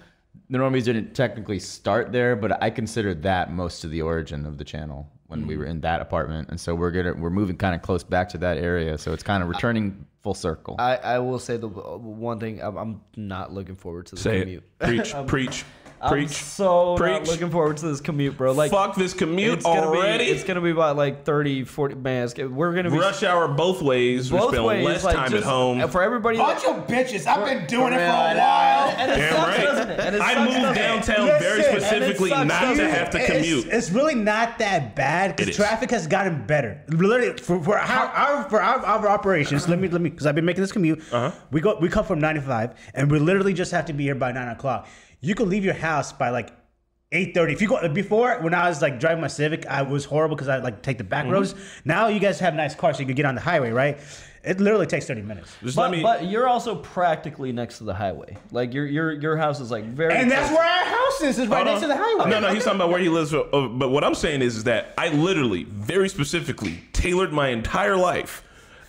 the normies didn't technically start there, but I consider that most of the origin of the channel when we hmm. were in that apartment, and so we're gonna we're moving kind of close back to that area, so it's kind of returning full circle. I, I will say the uh, one thing I'm, I'm not looking forward to the Say commute. it. Preach, um, preach. I'm Preach. so not Preach. looking forward to this commute, bro. Like, Fuck this commute it's gonna already. be it's gonna be about like 30, 40 man. it's- We're gonna be Rush hour both ways. We're spending ways. less like, time just- at home. for everybody. Bunch that- of bitches. I've been doing it for real, a while. and it Damn sucks, right. doesn't it? And I sucks, moved downtown Listen, very specifically sucks, not doesn't to have to commute. It's, really not that bad It because is. traffic has gotten better. Literally for, for our, our for our, our operations. let me let me because I've been making this commute. Uh-huh. We go we come from nine to five, and we literally just have to be here by nine o'clock. You can leave your house by like. 8:30. If you go before when I was like driving my Civic, I was horrible because I like take the back Mm-hmm. roads. Now you guys have nice cars, so you can get on the highway, right? It literally takes 30 minutes. Just But, let me. but you're also practically next to the highway. Like your your your house is like very. And that's close. where our house is. is right Hold next to the highway. No, no, he's talking about where he lives. uh, But what I'm saying is, is that I literally, very specifically, tailored my entire life.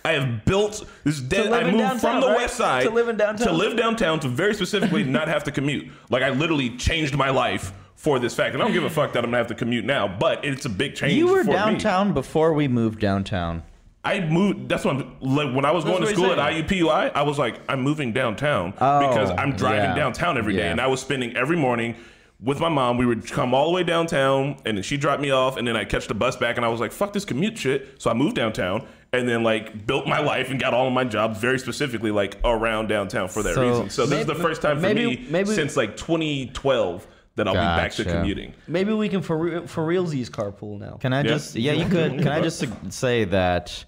I have built this. Dead, I moved downtown, from the right? west side To live in downtown? to live downtown to very specifically not have to commute. Like I literally changed my life for this fact, and I don't give a fuck that I'm gonna have to commute now. But it's a big change. You were for me. downtown before we moved downtown. I moved. That's what I'm, like when I was going to school at. IUPUI. I was like, I'm moving downtown Oh, because I'm driving yeah. downtown every day, Yeah. and I was spending every morning with my mom. We would come all the way downtown, and then she dropped me off, and then I catch the bus back, and I was like, fuck this commute shit. So I moved downtown, and then like built my life and got all of my jobs very specifically like around downtown for that So- reason. So this is the first time for maybe- me maybe- since like 2012 that I'll be back to commuting. Maybe we can for real, for realsies carpool now. Can I Yeah. just yeah, you could. Can I just say that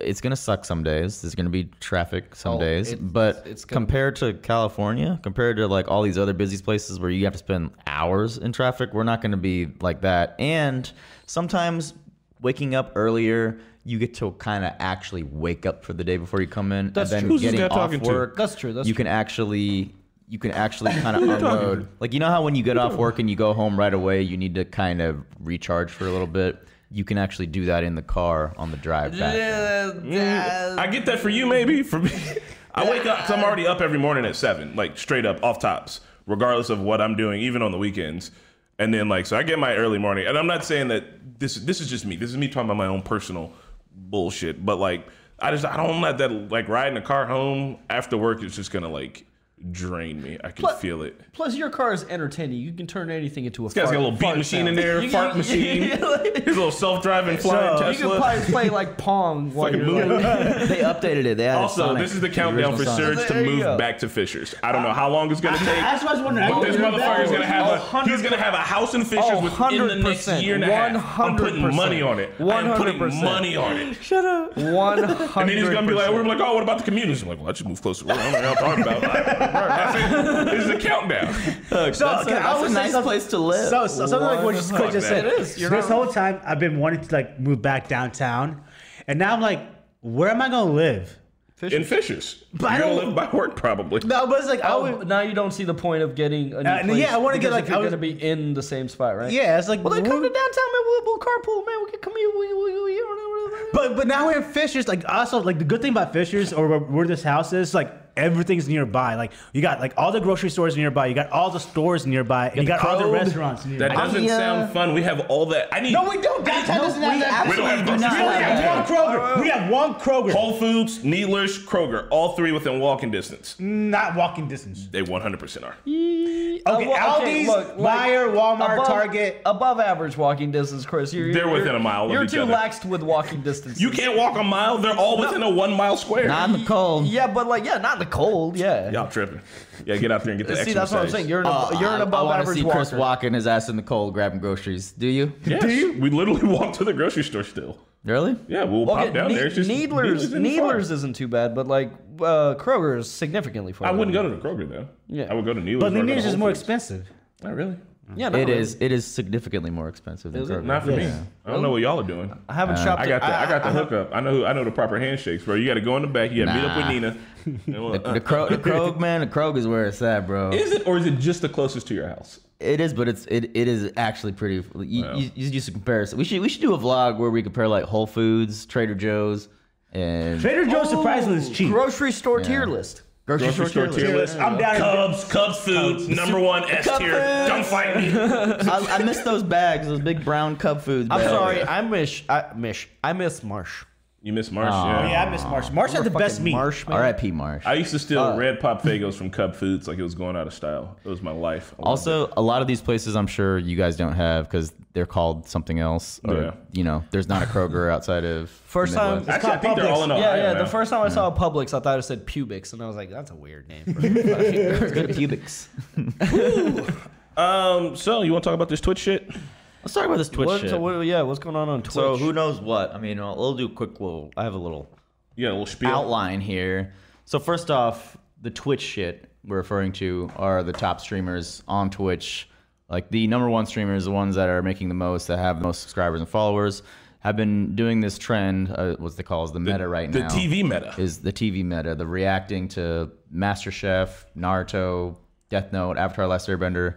it's gonna suck some days. There's gonna be traffic some Oh, days, it's- but it's gonna- compared to California, compared to like all these other busy places where you have to spend hours in traffic, we're not gonna be like that. And sometimes waking up earlier. You get to kind of actually wake up for the day before you come in, That's and then true. Who's this getting guy off talking to? work. That's true, that's you true. can actually you can actually kind of unload. Like you know how when you get off work and you go home right away, you need to kind of recharge for a little bit. You can actually do that in the car on the drive back. I get that for you, maybe. For me, I wake up because I'm already up every morning at seven, like straight up off tops, regardless of what I'm doing, even on the weekends. And then like, so I get my early morning, and I'm not saying that this this is just me. This is me talking about my own personal bullshit. But like, I just I don't let that like riding a car home after work is just gonna like drain me. I can Plus- feel it. Plus, your car is entertaining. You can turn anything into a. This guy's got a little beat machine in there, fart machine, his little self-driving flying So- You can Tesla. probably play like Pong while Fucking you're moving. like, they updated it. They Also, Sonic, this is the countdown for Sonic. Serge to move go. back to Fishers. I don't know uh, how long it's gonna take. That's what I was wondering. But this I- motherfucker's gonna have a he's gonna have a house in Fishers Oh, within the next 100%, year and a half. I'm putting 100%. money on it. I'm putting 100%. money on it. Shut up. One hundred. And then he's gonna be like, we're like, oh, what about the community? I'm like, well, I just move closer. I don't know what I'm talking about. That's it. This is a countdown. So, That's a- can I that's a always say nice something- place to live. So, so something like what you Fuck just that. said. It is. You're this not whole time I've been wanting to like move back downtown, and now I'm like, where am I gonna live? In Fishers. But I You're gonna don't- live by work probably. No, but it's like I Oh, would. now you don't see the point of getting a new Uh, place. yeah, I wanna get, because like, if you're I was- gonna be in the same spot, right? Yeah, it's like. Well, then come to downtown, man. We'll, we'll carpool, man. We can commute. We, we, we, But but now we're in Fishers. Like also like the good thing about Fishers or where, where this house is, like everything's nearby. Like you got like all the grocery stores nearby. You got all the stores nearby, and you got all the restaurants nearby. That doesn't yeah. sound fun. We have all that. I need no, we don't. Downtown doesn't have that. We don't have grocery We stores only have one Kroger. We have one Kroger. Whole Foods, Needlers, Kroger, all three within walking distance. Not walking distance. They 100% are. Okay, Uh, well, Aldi's, look, like, Meijer, Walmart, above, Target. above average walking distance, Chris. You're, They're you're- within a mile of You're each too other. laxed with walking distance. You can't walk a mile. They're all within a one mile square. Not in the cold. Yeah, but like, yeah, not in the cold. Yeah. Y'all tripping. Yeah, get out there and get the See, extra that's what I'm saying. You're an, Oh, you're an I- above I wanna average see walker. Chris walking his ass in the cold grabbing groceries. Do you? Yes, We literally walk to the grocery store still. Really? Yeah, we'll Okay, pop down Ne- there. It's just Needler's, isn't far. Needler's isn't too bad, but like uh, Kroger is significantly far. I wouldn't go to the Kroger though. Yeah. I would go to Needler's. But or go to Needler's is Whole more Foods. expensive. Not really. Mm-hmm. Yeah, not It really. is. It is significantly more expensive than Is it? Kroger. Not for me. I don't know what y'all are doing. I haven't uh, shopped. I got the I got the hookup. I know who, I know the proper handshakes, bro. You got to go in the back. You got to meet up with Nina. And what- uh, The, Kro- the Krog, man, the Krog is where it's at, bro. is it or is it just the closest to your house? It is, but it's it, it is actually pretty. You, Well. you, you just a comparison. We should we should do a vlog where we compare like Whole Foods, Trader Joe's, and Trader Joe's surprisingly is cheap. grocery store tier list. Grocery, Grocery store tier tier list. list. I'm down. Cubs, Cubs food, number one S Cub tier. foods. Don't fight me. I, I miss those bags, those big brown Cub foods. I'm sorry. I miss. I miss. I miss Marsh. You miss Marsh, Oh, yeah. yeah, I miss Marsh. Marsh had the best Fucking meat. Marsh, man. R.I.P. Marsh. I used to steal Uh, red pop Faygos from Cub Foods like it was going out of style. It was my life. I loved Also, a lot of these places I'm sure you guys don't have because they're called something else, or Yeah. you know, there's not a Kroger outside of the First time- Midwest. Actually, I think they're all in Yeah, Ohio yeah. now. The first time I saw Publix, I thought it said Publix, and I was like, "That's a weird name." For Cubics. Um, so you want to talk about this Twitch shit? Let's talk about this Twitch what, shit. so what, yeah, what's going on on Twitch? So who knows what? I mean, I'll, we'll do a quick little. I have a little Yeah, a little spiel. outline here. So first off, the Twitch shit we're referring to are the top streamers on Twitch. Like the number one streamers, the ones that are making the most, that have the most subscribers and followers, have been doing this trend. Uh, what's they call is the meta right the now. The TV meta. is the TV meta, the reacting to MasterChef, Naruto, Death Note, Avatar: Last Airbender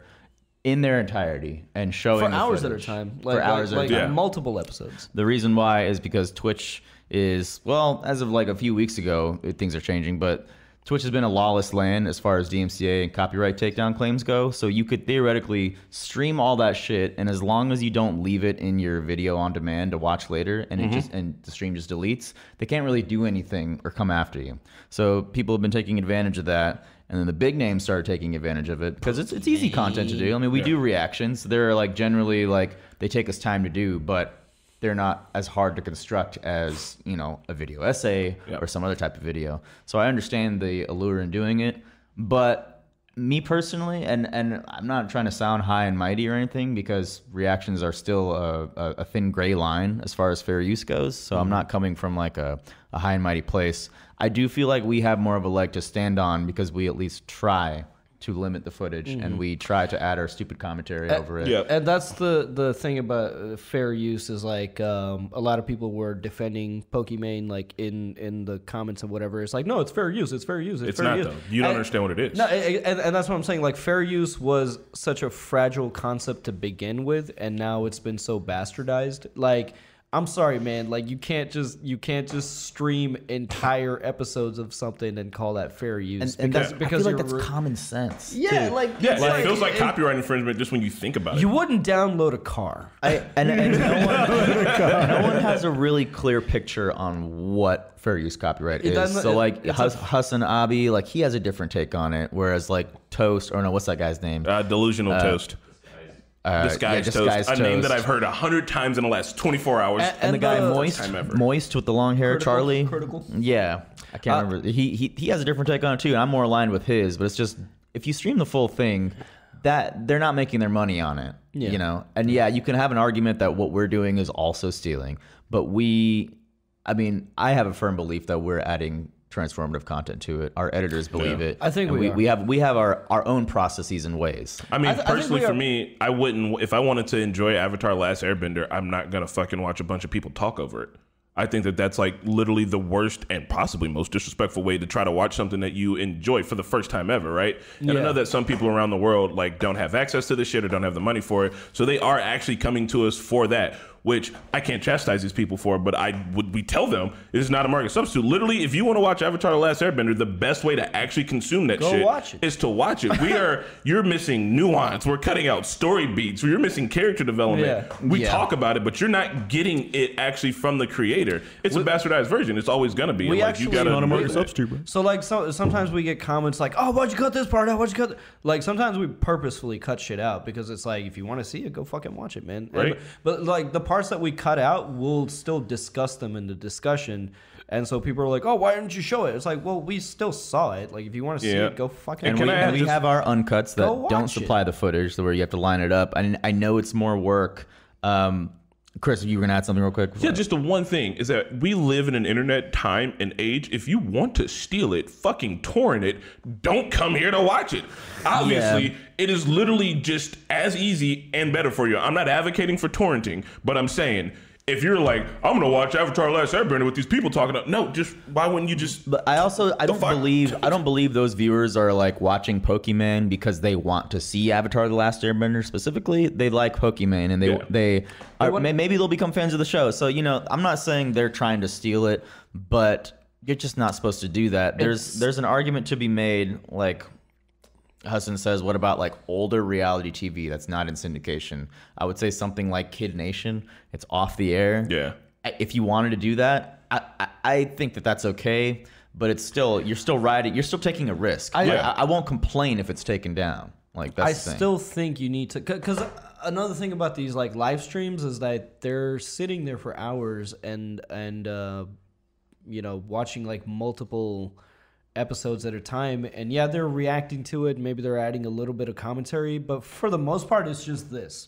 in their entirety and showing it for the hours at a footage. time, for hours like, at a time. Yeah. multiple episodes. The reason why is because Twitch is well, as of like a few weeks ago, it- things are changing, but Twitch has been a lawless land as far as DMCA and copyright takedown claims go. So you could theoretically stream all that shit, and as long as you don't leave it in your video on demand to watch later, and it mm-hmm. just and the stream just deletes, they can't really do anything or come after you. So people have been taking advantage of that. And then the big names started taking advantage of it because it's it's easy content to do. I mean, we do reactions. They're like generally like they take us time to do, but they're not as hard to construct as you know a video essay Yep. or some other type of video. So I understand the allure in doing it, but me personally, and and I'm not trying to sound high and mighty or anything because reactions are still a, a, a thin gray line as far as fair use goes. So I'm mm-hmm. not coming from like a, a high and mighty place. I do feel like we have more of a leg to stand on because we at least try to limit the footage and we try to add our stupid commentary over it. yeah. And that's the the thing about uh, fair use is like um, a lot of people were defending Pokimane like in in the comments and whatever. It's like no, it's fair use. It's fair use. It's, It's fair not use. though. You don't And- understand what it is. No, a- a- and, and that's what I'm saying. Like fair use was such a fragile concept to begin with, and now it's been so bastardized. Like I'm sorry, man. Like you can't just you can't just stream entire episodes of something and call that fair use And, and because that's, because I feel like that's re- common sense. yeah, like Yeah, it's it feels like it- copyright infringement just when you think about it. You wouldn't download a car. I, and, and no, one, no one has a really clear picture on what fair use copyright It is. doesn't- So like it's Hus, HasanAbi, like he has a different take on it, whereas like Toast, or no, what's that guy's name? uh, delusional toast. Uh, Disguised yeah, toast. Disguised a name that I've heard a hundred times in the last 24 hours. And- and the guy the- Moist, time ever. Moist with the long hair, Critical- Charlie. Critical? Yeah, I can't Uh, remember. He, he he has a different take on it too, and I'm more aligned with his. But it's just if you stream the full thing, that they're not making their money on it. Yeah. You know, and yeah, you can have an argument that what we're doing is also stealing, but we, I mean, I have a firm belief that we're adding transformative content to it. Our editors believe Yeah. it. I think and we we, are. we have we have our our own processes and ways. I mean, I th- personally, we for me, I wouldn't. If I wanted to enjoy Avatar: Last Airbender, I'm not gonna fucking watch a bunch of people talk over it. I think that that's like literally the worst and possibly most disrespectful way to try to watch something that you enjoy for the first time ever, right? And I know that some people around the world like don't have access to this shit or don't have the money for it, so they are actually coming to us for that. Which I can't chastise these people for, but I would we tell them it is not a market substitute. Literally, if you want to watch Avatar: The Last Airbender, the best way to actually consume that Go shit watch it. is to watch it. We are you're missing nuance. We're cutting out story beats. You're missing character development. Yeah. We Yeah. talk about it, but you're not getting it actually from the creator. It's a bastardized version. It's always gonna be. We like actually- you gotta On a market substitute, bro. So like so, sometimes we get comments like, "Oh, why'd you cut this part out? Why'd you cut?" th-" Like sometimes we purposefully cut shit out because it's like if you want to see it, go fucking watch it, man. And- Right. but like the parts that we cut out, we'll still discuss them in the discussion. And so people are like, "Oh, why didn't you show it?" It's like, well, we still saw it. Like if you want to see Yeah. it, go fucking. And And we, I and we just- have our uncuts Go that watch don't it. supply the footage, where you have to line it up. And I know it's more work. Um, Chris, you were gonna add something real quick. Yeah, just the one thing is that we live in an internet time and age. If you want to steal it, fucking torrent it. Don't come here to watch it. Obviously, it is literally just as easy and better for you. I'm not advocating for torrenting, but I'm saying if you're like, I'm gonna watch Avatar: Last Airbender with these people talking about, no, just why wouldn't you just? But I also I don't fuck? believe I don't believe those viewers are like watching Pokimane because they want to see Avatar: The Last Airbender specifically. They like Pokimane and they Yeah. they are, want- may- maybe they'll become fans of the show. So you know I'm not saying they're trying to steal it, but you're just not supposed to do that. There's there's an argument to be made like. Hudson says, "What about like older reality TV that's not in syndication? I would say something like Kid Nation. It's off the air. Yeah. If you wanted to do that, I, I I think that that's okay, but it's still you're still riding. You're still taking a risk. I Yeah. I, I won't complain if it's taken down. Like that's I the thing. still think you need to because another thing about these like live streams is that they're sitting there for hours and and uh, you know watching like multiple episodes at a time and yeah they're reacting to it maybe they're adding a little bit of commentary but for the most part it's just this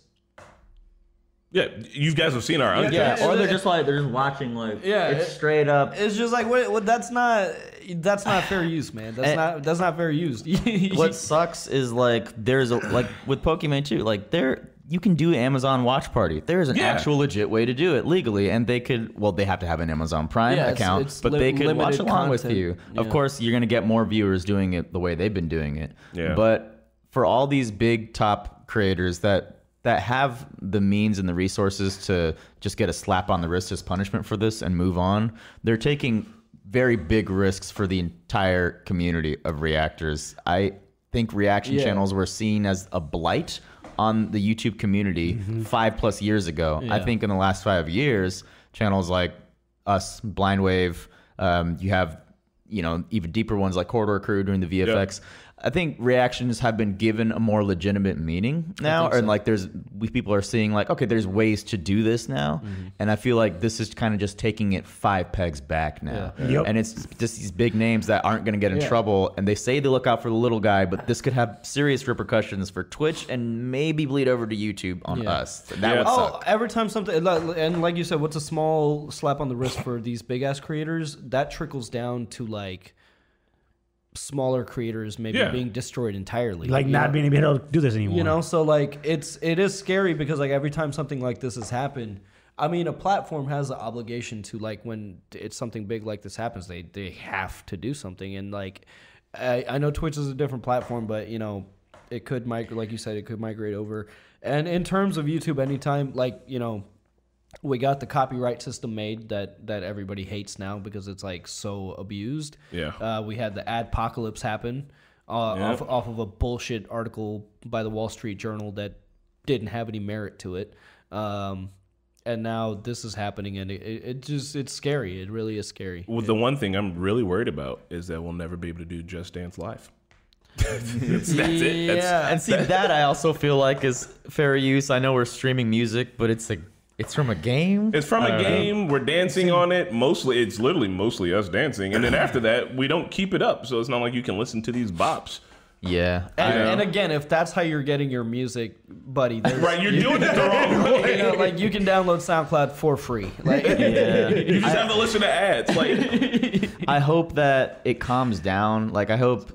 Yeah, you guys have seen our uncuts. Yeah. or they're just like they're just watching like Yeah, it's it- straight up. it's just like what, what that's not that's not fair use man that's And- not that's not fair use what sucks is like there's a like with Pokimane too. Like there, you can do Amazon Watch Party. There is an Yeah. actual legit way to do it legally, and they could. Well, they have to have an Amazon Prime Yeah, account, it's but li- they could watch along with content. you. Of course, you're gonna get more viewers doing it the way they've been doing it. Yeah. But for all these big top creators that that have the means and the resources to just get a slap on the wrist as punishment for this and move on, they're taking very big risks for the entire community of reactors. I think reaction Yeah. channels were seen as a blight on the YouTube community five plus years ago. I Mm-hmm. Think in the last five years, channels like us, Blind Wave, um, you have you know even deeper ones like Corridor Crew doing the VFX. I think reactions have been given a more legitimate meaning now, and like there's we people are seeing like okay, there's ways to do this now, Mm-hmm. and I feel like this is kind of just taking it five pegs back now, Yeah. Yep. and it's just these big names that aren't going to get in Yeah. trouble, and they say they look out for the little guy, but this could have serious repercussions for Twitch and maybe bleed over to YouTube on Yeah. us. That Yeah. would Oh, suck. every time something, and like you said, what's a small slap on the wrist for these big ass creators? That trickles down to like smaller creators maybe Yeah. being destroyed entirely. Like you not know? being able to do this anymore. you know so like it's it is scary because like every time something like this has happened i mean a platform has the obligation to like when it's something big like this happens they they have to do something and like i, I know twitch is a different platform but you know it could migrate like you said it could migrate over and in terms of youtube anytime like you know we got the copyright system made that that everybody hates now because it's like so abused. Yeah. Uh, we had the adpocalypse happen uh, Yeah. off off of a bullshit article by the Wall Street Journal that didn't have any merit to it. Um, and now this is happening, and it, it, it just it's scary. It really is scary. Well, the one thing I'm really worried about is that we'll never be able to do Just Dance live. that's, that's it. That's, Yeah. And see that I also feel like is fair use. I know we're streaming music, but it's a it's from a game. It's from a don't know. game. We're dancing on it. Mostly, it's literally mostly us dancing, and then after that, we don't keep it up. So it's not like you can listen to these bops. Yeah. And, and again, if that's how you're getting your music, buddy, there's- Right? You're doing it the wrong way. you know, like you can download SoundCloud for free. Like, yeah. You just have to listen to ads. Like, I hope that it calms down. Like I hope.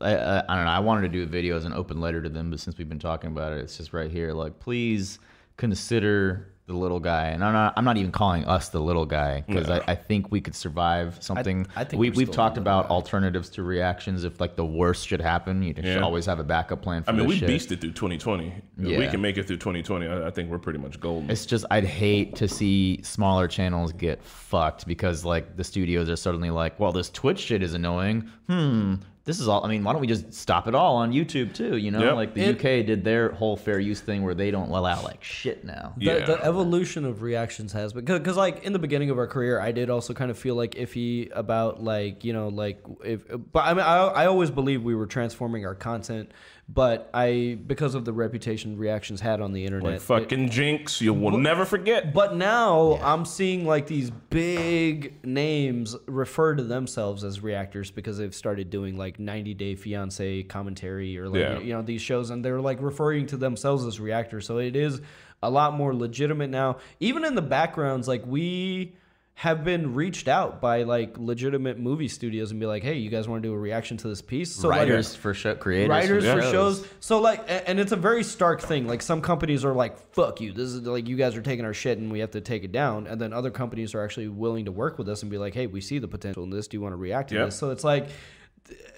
I, I, I don't know. I wanted to do a video as an open letter to them, but since we've been talking about it, it's just right here. Like, please consider the little guy, and I'm not. I'm not even calling us the little guy because I, I think we could survive something. I think we, we've talked about alternatives to reactions if like the worst should happen. You should Yeah. always have a backup plan for I mean, we shit. beasted through 2020. If we can make it through 2020. I, I think we're pretty much golden. It's just I'd hate to see smaller channels get fucked because like the studios are suddenly like, well, this Twitch shit is annoying. Hmm, this is all. I mean, why don't we just stop it all on YouTube too? You know, Yep. like the It- UK did their whole fair use thing where they don't allow like shit now. the, Yeah. the evolution of reactions has been because like in the beginning of our career i did also kind of feel like iffy about like you know like if but i mean i, I always believe we were transforming our content but i because of the reputation reactions had on the internet like it- fucking Jinx, you will never forget. but now I'm seeing like these big names refer to themselves as reactors because they've started doing like 90 Day Fiance commentary or like Yeah. you know these shows and they're like referring to themselves as reactors. So it is a lot more legitimate now. Even in the backgrounds, like we have been reached out by like legitimate movie studios and be like, hey, you guys want to do a reaction to this piece? So like, Writers for show, creators writers for for shows. So like, and it's a very stark thing. Like some companies are like, "Fuck you! This is like you guys are taking our shit and we have to take it down." And then other companies are actually willing to work with us and be like, "Hey, we see the potential in this. Do you want to react to Yep. this?" So it's like,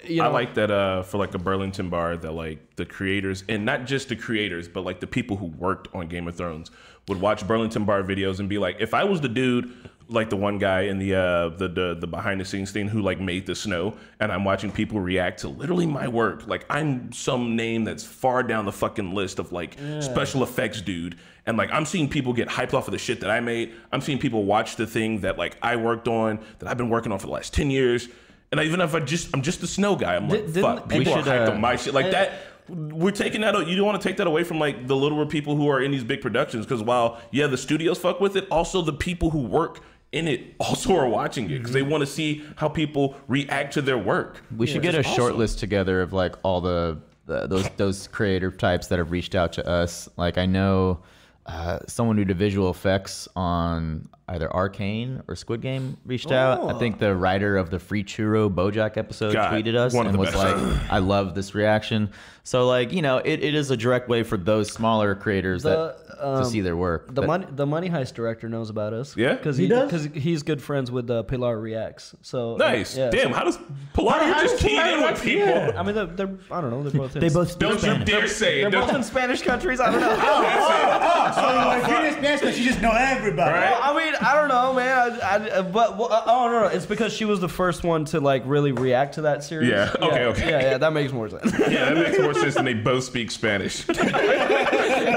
you know, I like that uh, for like a Burlington bar that like the creators and not just the creators, but like the people who worked on Game of Thrones would watch Burlington bar videos and be like, if I was the dude like the one guy in the uh the, the the behind the scenes thing who like made the snow and I'm watching people react to literally my work. Like I'm some name that's far down the fucking list of like special effects dude. And like I'm seeing people get hyped off of the shit that I made. I'm seeing people watch the thing that like I worked on, that I've been working on for the last 10 years. And even if I just I'm just the snow guy, I'm like, Did- didn't- fuck, people We are hyped uh, on my shit. Like that we're taking that you don't want to take that away from like the littler people who are in these big productions because while yeah the studios fuck with it also the people who work in it also are watching it because they want to see how people react to their work. We should get a Which is short list together of like all the, the those those creative types that have reached out to us. Like I know uh, someone who did visual effects on either Arcane or Squid Game reached out. I think the writer of the Free Churro BoJack episode God, tweeted us one of and the was best. like, "I love this reaction." So like you know, it, it is a direct way for those smaller creators The, that um, to see their work. The That- money, the Money Heist director knows about us. Yeah? because He he, does? because he's good friends with uh, Pilar Reacts. So nice yeah, damn so- how does Pilar you just keyed in with people I mean, they're, they're I don't know. They're both. They in- both speak don't you Spanish. dare say They're it both Don't- in Spanish countries. I don't know. Oh, So you like Phoenix Spanish because you just know everybody. Right? I mean, I don't know, man. I, I, but well, uh, oh no, no, it's because she was the first one to like really react to that series. Yeah, okay, okay. Yeah, yeah, that makes more sense. yeah that makes more sense than they both speak spanish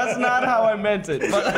That's not how I meant it. But,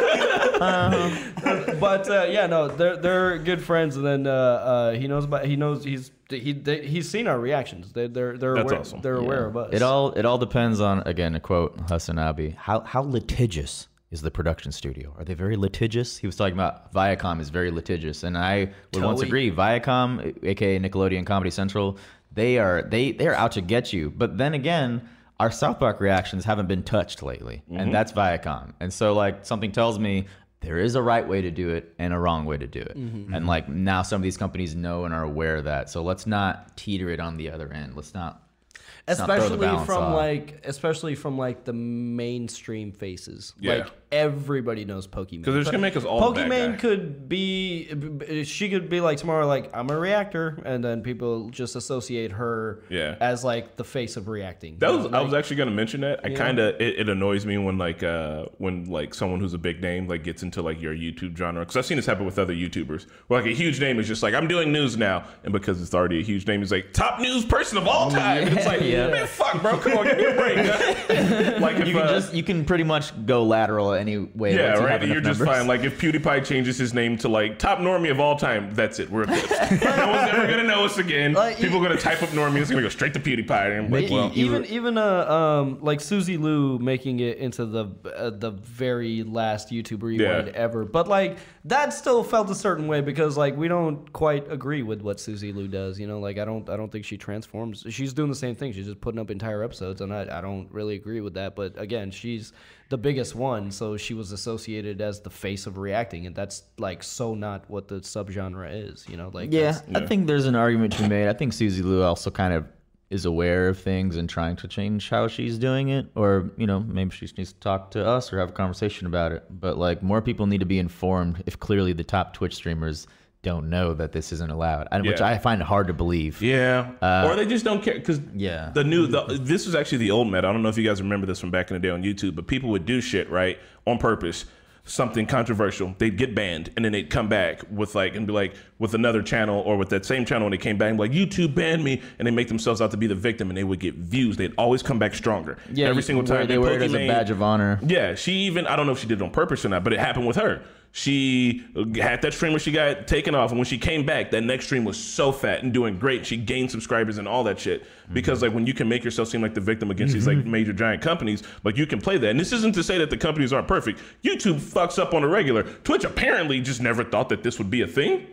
but uh, yeah, no, they're they're good friends, and then uh, uh, he knows about he knows he's he they, he's seen our reactions. They, they're they're That's aware, awesome. they're aware of us. It all it all depends on again a quote HasanAbi. How how litigious is the production studio? Are they very litigious? He was talking about Viacom is very litigious, and I would once Totally. agree. Viacom, aka Nickelodeon Comedy Central, they are they they're out to get you. But then again. Our South Park reactions haven't been touched lately, and mm-hmm. that's Viacom. And so, like, something tells me there is a right way to do it and a wrong way to do it. Mm-hmm. And like now, some of these companies know and are aware of that. So let's not teeter it on the other end. Let's not let's not throw the especially from off. like especially from like the mainstream faces. Yeah. Like everybody knows Pokimane. 'Cause they're just gonna make us all the Pokimane could be she could be like tomorrow like I'm a reactor and then people just associate her Yeah. as like the face of reacting. That was know, I was actually gonna mention that. I kind of it, it annoys me when like uh when like someone who's a big name like gets into like your YouTube genre because I've seen this happen with other YouTubers. Where like a huge name is just like I'm doing news now, and because it's already a huge name, it's like top news person of all time. And it's like man, fuck, bro, come on, give me a break. like if you can uh, just you can pretty much go lateral any way. yeah, once you right. have enough You're just numbers. fine. Like if PewDiePie changes his name to like top normie of all time, that's it. We're eclipsed. no one's ever gonna know us again. Like, People are gonna type up normie. It's gonna go straight to PewDiePie. And I'm like, well, even even uh um like Susie Liu making it into the uh, the very last YouTube rewind Yeah. ever, but like that still felt a certain way because like we don't quite agree with what Susie Liu does. You know, like I don't I don't think she transforms. She's doing the same thing. She's just putting up entire episodes, and I I don't really agree with that. But again, she's the biggest one, so she was associated as the face of reacting, and that's like so not what the subgenre is. You know, like yeah, that's- I think there's an argument to be made. I think Susie Liu also kind of is aware of things and trying to change how she's doing it, or you know, maybe she needs to talk to us or have a conversation about it. But like, more people need to be informed. If clearly the top Twitch streamers don't know that this isn't allowed, and which Yeah. I find hard to believe. Yeah, uh, or they just don't care because yeah. the new the, this was actually the old meta. I don't know if you guys remember this from back in the day on YouTube, but people would do shit right on purpose, something controversial. They'd get banned, and then they'd come back with like and be like with another channel or with that same channel, and they came back and like YouTube banned me, and they make themselves out to be the victim, and they would get views. They'd always come back stronger. Yeah, every single time they wear it as a badge of honor. yeah, she even I don't know if she did it on purpose or not, but it happened with her. She had that stream where she got taken off, and when she came back, that next stream was so fat and doing great. She gained subscribers and all that shit. Because like when you can make yourself seem like the victim against these like mm-hmm. major giant companies, like you can play that. And this isn't to say that the companies aren't perfect. YouTube fucks up on a regular. Twitch apparently just never thought that this would be a thing,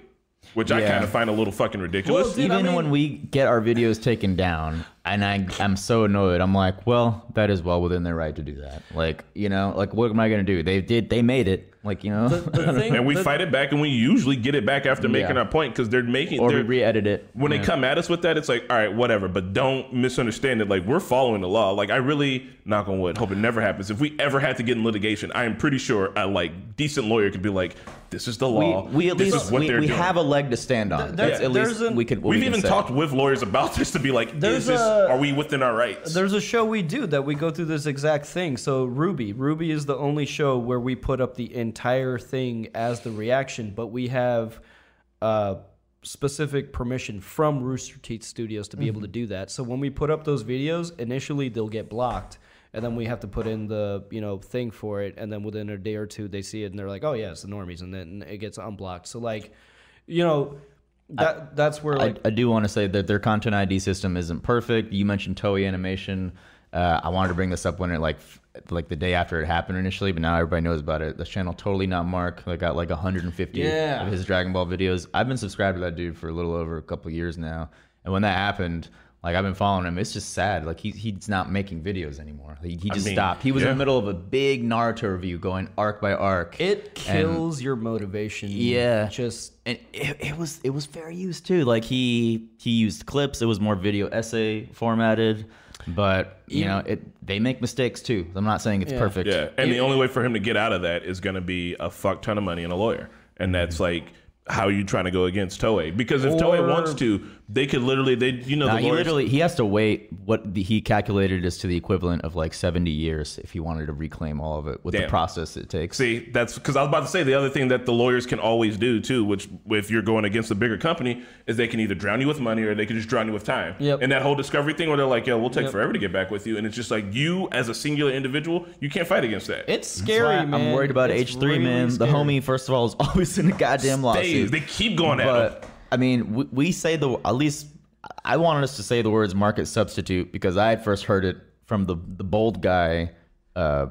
which I Yeah. kind of find a little fucking ridiculous. Well, dude, I Even mean- when we get our videos taken down, and I, I'm so annoyed. I'm like, well, that is well within their right to do that. Like, you know, like what am I gonna do? They did, they made it. Like, you know, the thing, and we the- fight it back, and we usually get it back after making Yeah. our point because they're making or they're, re-edit it. when they come at us with that, it's like, all right, whatever. But don't misunderstand it. Like we're following the law. Like I really, knock on wood, hope it never happens. If we ever had to get in litigation, I am pretty sure a like decent lawyer could be like, this is the law. we at this least is what we, we have a leg to stand on. There- That's at least an- we could. We've we can even say. talked with lawyers about this to be like, There's is this, a- are we within our rights? There's a show we do that we go through this exact thing. So RWBY, RWBY is the only show where we put up the entire thing as the reaction, but we have uh, specific permission from Rooster Teeth Studios to be able to do that. So when we put up those videos, initially they'll get blocked. And then we have to put in the you know thing for it, and then within a day or two they see it and they're like, oh yeah, it's the normies, and then it gets unblocked. So like, you know, that that's where like I, I do want to say that their content ID system isn't perfect. You mentioned Toei Animation. Uh, I wanted to bring this up when it like f- like the day after it happened initially, but now everybody knows about it. The channel totally not Mark. They got like 150 Yeah. of his Dragon Ball videos. I've been subscribed to that dude for a little over a couple years now, and when that happened. Like I've been following him. It's just sad. Like he, he's not making videos anymore. He, he just mean, stopped. He was in the middle of a big Naruto review, going arc by arc. it And- kills your motivation. Yeah. just and it, it was it was fair use too. Like he he used clips. It was more video essay formatted, but you know it they make mistakes too. I'm not saying it's Yeah. perfect. Yeah, and the only way for him to get out of that is going to be a fuck ton of money and a lawyer, and that's mm-hmm. like how you trying to go against Toei? Because if Toei wants to, they could literally they you know Nah, the he literally he has to wait what the, he calculated is to the equivalent of like 70 years if he wanted to reclaim all of it with the process it takes. See, that's because I was about to say the other thing that the lawyers can always do too, which if you're going against a bigger company, is they can either drown you with money or they can just drown you with time. Yep. And that whole discovery thing where they're like, "Yo, we'll take Yep. forever to get back with you," and it's just like you as a singular individual, you can't fight against that. it's scary, man. I'm worried about It's H3, really man. The homie, first of all, is always in a goddamn Stays. lawsuit. They keep going at him. But I mean, we, we say the at least I wanted us to say the words market substitute because I had first heard it from the the bold guy uh,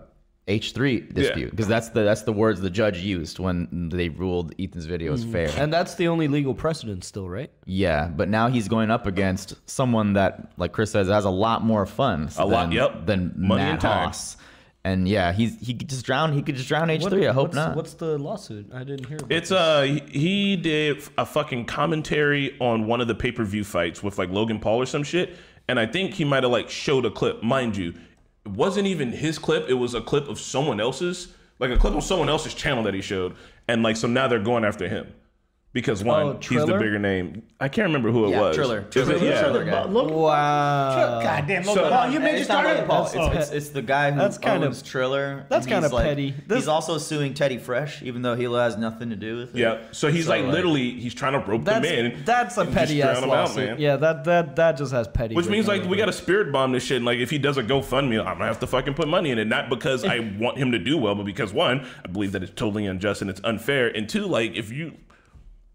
H3 dispute because that's the that's the words the judge used when they ruled Ethan's video Mm-hmm. fair. And that's the only legal precedent still, right? yeah, but now he's going up against someone that, like Chris says, has a lot more funds. A lot, than, yep. Than Money Matt and time. Haas. And yeah, he's he could just drown. He could just drown H three. I hope what's, not. What's the lawsuit? I didn't hear about It's uh he- he did a fucking commentary on one of the pay per view fights with like Logan Paul or some shit, and I think he might have like showed a clip. Mind you, it wasn't even his clip; it was a clip of someone else's, like a clip on someone else's channel that he showed, and like so now they're going after him because oh, one, Oh, he's the bigger name. I can't remember who it Yeah, was. Triller. Is it? Triller. Yeah. Triller guy. Wow. Goddamn, So- Logan Paul, you made it's just not started. Paul. Oh. It's, it's, it's the guy who That's kind of- owns Triller. that's kind he's of petty. This- he's also suing Teddy Fresh, even though he has nothing to do with it. Yeah, so he's So, like like- literally he's trying to rope That's, them in. that's a petty ass drown 'em out, lawsuit. man. yeah, that that that just has petty. Which means like we got to spirit bomb this shit. And like if he does a GoFundMe, I'm gonna have to fucking put money in it. Not because I want him to do well, but because one, I believe that it's totally unjust and it's unfair. And two, like if you,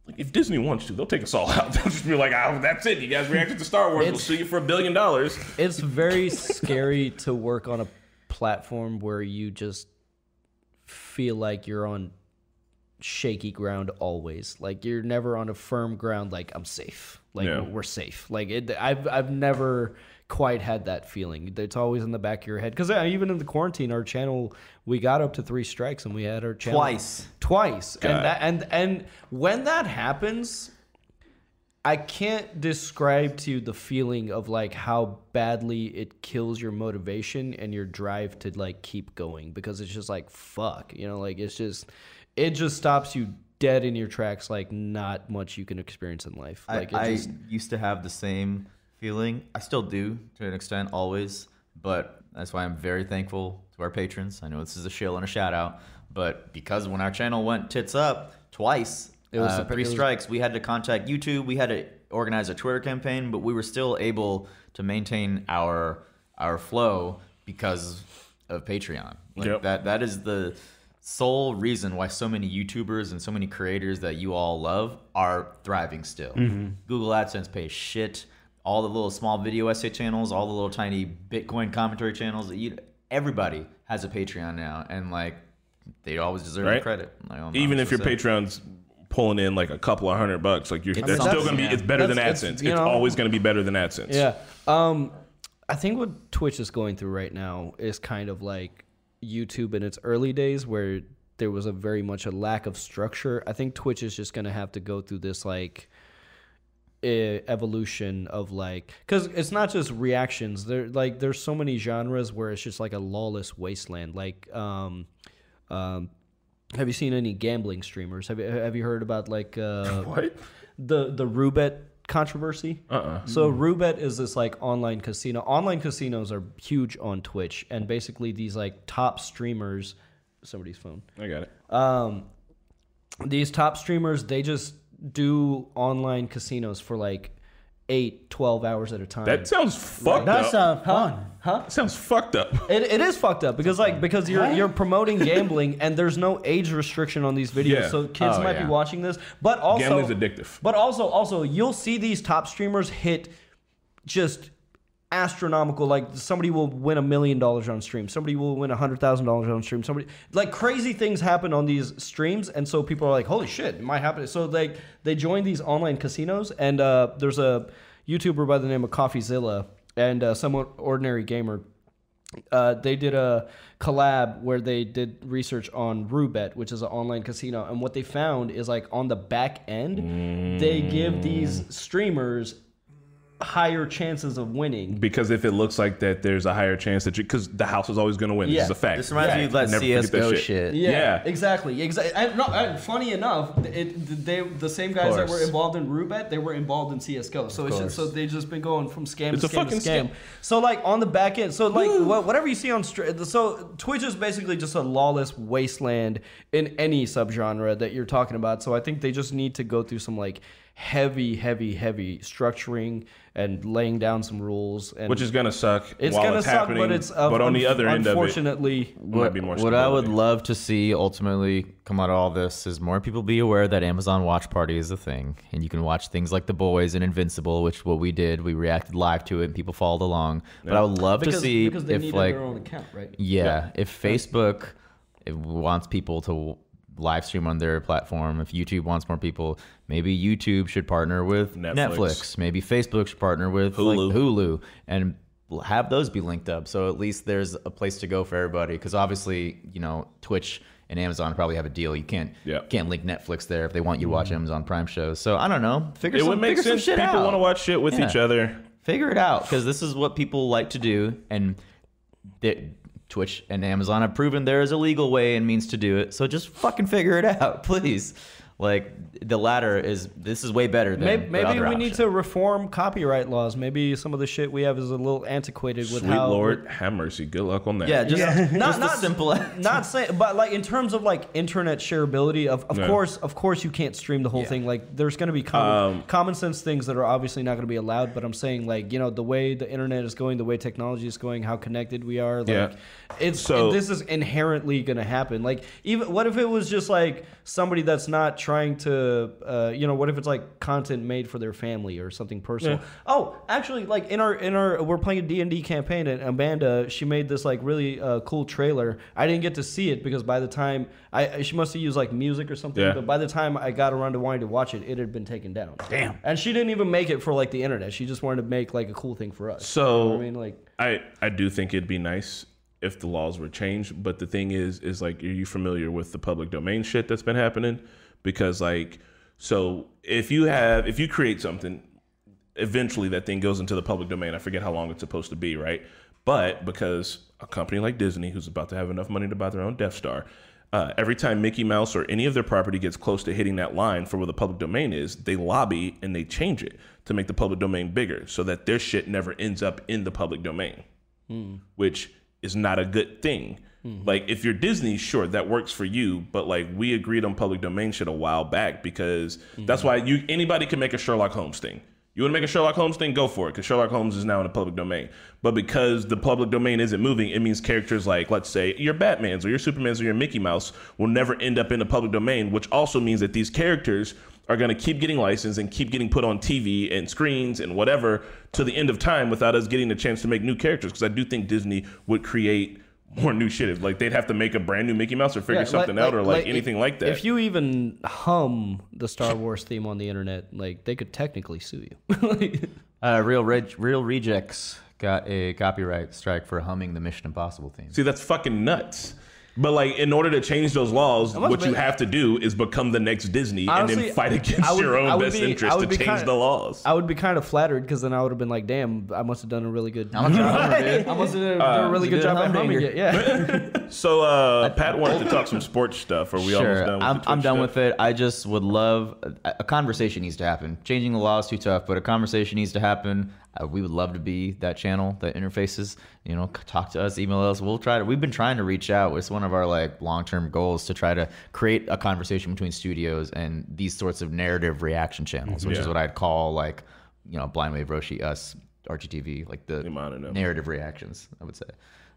like, if Disney wants to, they'll take us all out. They'll just be like, oh, that's it. You guys reacted to Star Wars. We'll It's- sue you for a billion dollars. It's very scary to work on a platform where you just feel like you're on shaky ground always. Like you're never on a firm ground. Like I'm safe. Like Yeah. we're safe. Like it, I've I've never quite had that feeling. It's always in the back of your head. Because uh, even in the quarantine, our channel we got up to three strikes and we had our channel Twice. twice. God. And that and and when that happens. I can't describe to you the feeling of like how badly it kills your motivation and your drive to like keep going because it's just like fuck, you know, like it's just it just stops you dead in your tracks like not much you can experience in life. I, Like it I just used to have the same feeling. I still do to an extent, always. But that's why I'm very thankful to our patrons. I know this is a shill and a shout out, but because when our channel went tits up twice, It was uh, three strikes, we had to contact YouTube. We had to organize a Twitter campaign, but we were still able to maintain our our flow because of Patreon. Like Yep. that that is the sole reason why so many YouTubers and so many creators that you all love are thriving still. Google AdSense pays shit. All the little small video essay channels, all the little tiny Bitcoin commentary channels, you, everybody has a Patreon now, and like they always deserve Right. credit. Like, I'm Even if your honest with Patreon's pulling in like a couple of hundred bucks, like you're, It's that's still gonna be. yeah. It's better than AdSense. it's, It's, know- always gonna be better than AdSense. Yeah. Um, I think what Twitch is going through right now is kind of like YouTube in its early days, where there was a very much a lack of structure. I think Twitch is just going to have to go through this like evolution of like because it's not just reactions there like there's so many genres where it's just like a lawless wasteland like um um have you seen any gambling streamers have you have you heard about like uh What? the the Roobet controversy. Uh-uh. So Roobet is this like online casino. Online casinos are huge on Twitch, and basically these like top streamers. Somebody's phone. I got it. Um, these top streamers, they just do online casinos for like eight, 12 hours at a time. That sounds fucked That's up. uh, fun. huh? sounds fucked up. It, it is fucked up because like because you're you're promoting gambling and there's no age restriction on these videos, Yeah. so kids Oh, might yeah. be watching this. But also, Gambling's addictive. But also, also you'll see these top streamers hit just astronomical. Like somebody will win a million dollars on stream, somebody will win a hundred thousand dollars on stream. Somebody like crazy things happen on these streams, and so people are like, "Holy shit, it might happen." So like they join these online casinos, and uh, there's a YouTuber by the name of CoffeeZilla and uh, somewhat ordinary gamer uh, they did a collab where they did research on Roobet, which is an online casino, and what they found is like on the back end, they give these streamers higher chances of winning. Because if it looks like that, there's a higher chance that you, because the house is always going to win. Yeah. This is a fact. This reminds me of that Never forget CS:GO shit. shit. Yeah. exactly, exactly. No, and funny enough, it they the same guys that were involved in Roobet, they were involved in CS:GO. So it's just, so they just been going from scam It's to a scam to fucking scam. scam. So like on the back end, so like wha- whatever you see on so Twitch is basically just a lawless wasteland in any subgenre that you're talking about. So I think they just need to go through some like heavy, heavy, heavy structuring and laying down some rules. And Which is going to suck it's while gonna it's suck, happening. but it's uh, but on the other end of it, unfortunately. might be more What I would love to see ultimately come out of all this is more people be aware that Amazon Watch Party is a thing, and you can watch things like The Boys and Invincible, which what we did. We reacted live to it, and people followed along. But I would love because, to see because they if like their own account, right? yeah, if Facebook if wants people to live stream on their platform, if YouTube wants more people, maybe YouTube should partner with Netflix. Netflix. Maybe Facebook should partner with Hulu. like Hulu and have those be linked up. So at least there's a place to go for everybody. Because obviously, you know, Twitch and Amazon probably have a deal. You can't Yeah. can't link Netflix there if they want you to watch mm-hmm. Amazon Prime shows. So I don't know. Figure It some, would make sense. People out. want to watch shit with Yeah. each other. Figure it out because this is what people like to do, and Twitch and Amazon have proven there is a legal way and means to do it. So just fucking figure it out, please. Like the latter is this is way better than Maybe, maybe we other need to reform copyright laws. Maybe some of the shit we have is a little antiquated with Sweet how. Lord, have mercy. Good luck on that. Yeah, just, not just not simple. Not saying, but like in terms of like internet shareability, of of Yeah. course, of course, you can't stream the whole thing. Like, there's going to be common, Um, common sense things that are obviously not going to be allowed. But I'm saying, like, you know, the way the internet is going, the way technology is going, how connected we are, like, Yeah. it's So- this is inherently going to happen. Like, even what if it was just like somebody that's not trying to, uh, you know, what if it's like content made for their family or something personal? Yeah. Oh, actually, like in our in our we're playing a D and D campaign, and Amanda she made this like really uh, cool trailer. I didn't get to see it because by the time I she must have used like music or something. Yeah. But by the time I got around to wanting to watch it, it had been taken down. Damn. And she didn't even make it for like the internet. She just wanted to make like a cool thing for us. So I mean, like I I do think it'd be nice if the laws were changed, but the thing is is like are you familiar with the public domain shit that's been happening? Because like so if you have if you create something eventually that thing goes into the public domain. I forget how long it's supposed to be, right? But because a company like Disney, who's about to have enough money to buy their own Death Star, uh, every time Mickey Mouse or any of their property gets close to hitting that line for where the public domain is, they lobby and they change it to make the public domain bigger so that their shit never ends up in the public domain, which is not a good thing. Mm-hmm. Like if you're Disney, sure that works for you, but like we agreed on public domain shit a while back because that's mm-hmm. why you anybody can make a Sherlock Holmes thing. You want to make a Sherlock Holmes thing? Go for it, because Sherlock Holmes is now in the public domain. But because the public domain isn't moving, it means characters like, let's say, your Batman's or your Superman's or your Mickey Mouse will never end up in the public domain, which also means that these characters are going to keep getting licensed and keep getting put on TV and screens and whatever to the end of time without us getting the chance to make new characters. Because I do think Disney would create more new shit. Like they'd have to make a brand new Mickey Mouse or figure Yeah, something out or like, anything if, like that. If you even hum the Star Wars theme on the internet, like they could technically sue you. Uh, real Reg- real rejects got a copyright strike for humming the Mission Impossible theme. See, that's fucking nuts. But like, in order to change those laws, must what you have to do is become the next Disney and then fight against I would- your own best be- interest to change kinda- the laws. I would be kind of flattered because then I would have been like, "Damn, I must have done a really good. I'm a drummer, dude. I must have done a really it's good good job at humming humdinger. it." Yeah. So, uh, Pat wanted to talk some sports stuff. Are we almost Sure, done? With I'm, the I'm done stuff? with it. I just would love a, a conversation needs to happen. Changing the law is too tough, but a conversation needs to happen. Uh, we would love to be that channel that interfaces. You know, talk to us, email us. We'll try to. We've been trying to reach out. It's one of our like long term goals to try to create a conversation between studios and these sorts of narrative reaction channels, which is what I'd call like you know Blind Wave, Roshi, us, RGTV, like the Iman and them. narrative reactions. I would say.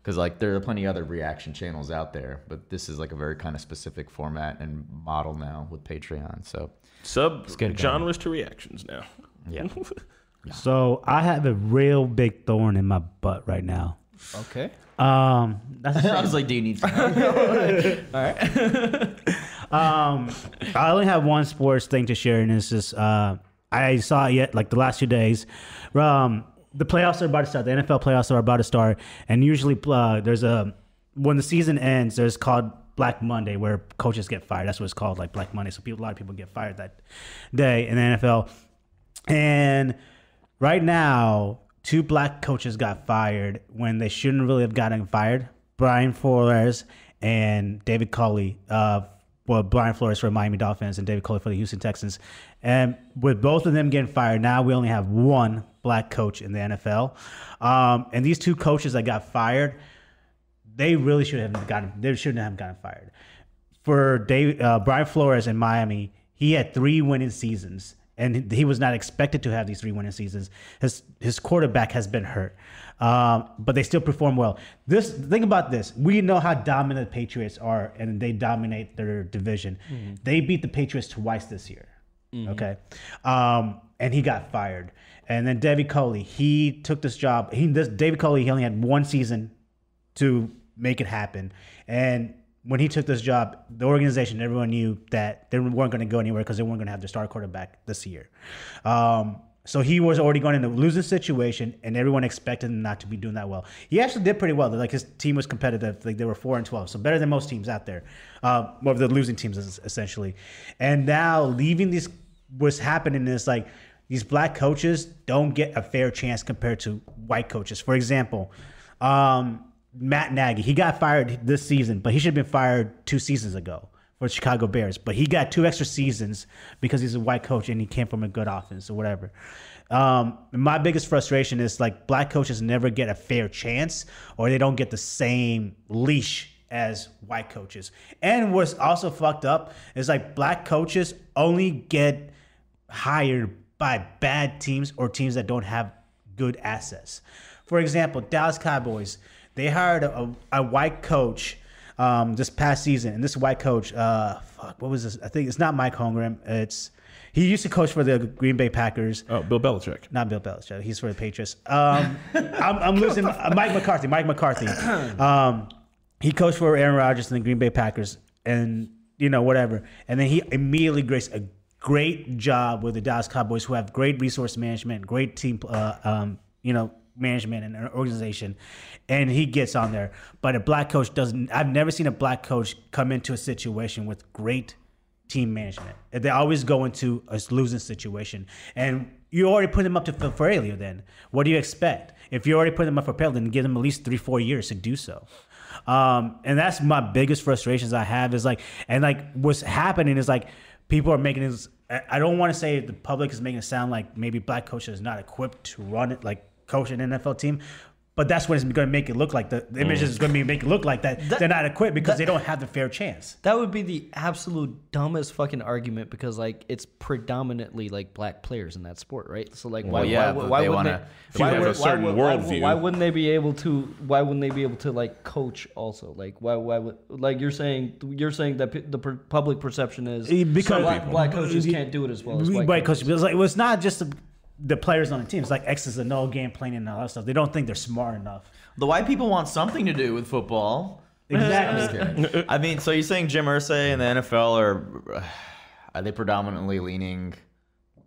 Because like there are plenty of other reaction channels out there, but this is like a very kind of specific format and model now with Patreon. So Sub get it going. genres to reactions now. yeah, So I have a real big thorn in my butt right now. Okay. Um, that's I was like, do you need? Some help? Um, I only have one sports thing to share, and it's just uh, I saw it yet like the last two days. Um, the playoffs are about to start. The NFL playoffs are about to start, and usually uh, there's a when the season ends, there's called Black Monday where coaches get fired. That's what it's called, like Black Monday. So people, a lot of people get fired that day in the NFL. And right now, two black coaches got fired when they shouldn't really have gotten fired. Brian Flores and David Culley. Uh, well, Brian Flores for Miami Dolphins and David Culley for the Houston Texans. And with both of them getting fired, now we only have one black coach in the NFL. Um, and these two coaches that got fired, they really should have gotten. They shouldn't have gotten fired. For Dave, uh, Brian Flores in Miami, he had three winning seasons, and he was not expected to have these three winning seasons. His his quarterback has been hurt, um, but they still perform well. This think about this: we know how dominant the Patriots are, and they dominate their division. They beat the Patriots twice this year. Okay, um, and he got fired. And then David Culley, he took this job. He this David Culley, he only had one season to make it happen. And when he took this job, the organization, everyone knew that they weren't going to go anywhere because they weren't going to have their star quarterback this year. Um, so he was already going into a losing situation, and everyone expected him not to be doing that well. He actually did pretty well. Like his team was competitive. Like they were four and twelve, so better than most teams out there. Uh, more of the losing teams, essentially. And now leaving these, what's happening is like these black coaches don't get a fair chance compared to white coaches. For example, um, Matt Nagy, he got fired this season, but he should have been fired two seasons ago for the Chicago Bears. But he got two extra seasons because he's a white coach and he came from a good offense or whatever. Um, my biggest frustration is like black coaches never get a fair chance or they don't get the same leash as white coaches. And what's also fucked up is like black coaches only get hired by bad teams or teams that don't have good assets. For example, Dallas Cowboys, they hired a, a white coach um, this past season, and this white coach, uh, fuck, what was this? I think it's not Mike Holmgren. It's he used to coach for the Green Bay Packers. Oh, Bill Belichick. Not Bill Belichick. He's for the Patriots. Um, I'm, I'm losing Mike McCarthy. Mike McCarthy. Um, he coached for Aaron Rodgers and the Green Bay Packers, and you know whatever. And then he immediately graced a great job with the Dallas Cowboys, who have great resource management, great team, uh, um, you know, management and an organization. And he gets on there, but a black coach doesn't. I've never seen a black coach come into a situation with great team management. They always go into a losing situation. And you already put them up to for failure then. What do you expect? If you already put them up for failure, then give them at least three, four years to do so. Um, and that's my biggest frustrations I have is like, and like what's happening is like people are making this. I don't want to say the public is making it sound like maybe black coaches are not equipped to run it, like coach an NFL team. But that's what it's going to make it look like. The, the image is mm. going to be make it look like that, That- they're not equipped because they don't have the fair chance. That would be the absolute dumbest fucking argument because like it's predominantly like black players in that sport, right? So like why yeah, why, but why they wouldn't wanna- If you have a certain would- why, would- worldview. why wouldn't they be able to why wouldn't they be able to like coach also? Like why why would like you're saying you're saying that pe- the per- public perception is because- black, black coaches can't do it as well as white Right, coaches. because it was like it was not just the, the players on the team. It's like X's and no game planning and all that stuff. They don't think they're smart enough. The white people want something to do with football. Exactly. I mean, so you're saying Jim Irsay and the NFL are uh, are they predominantly leaning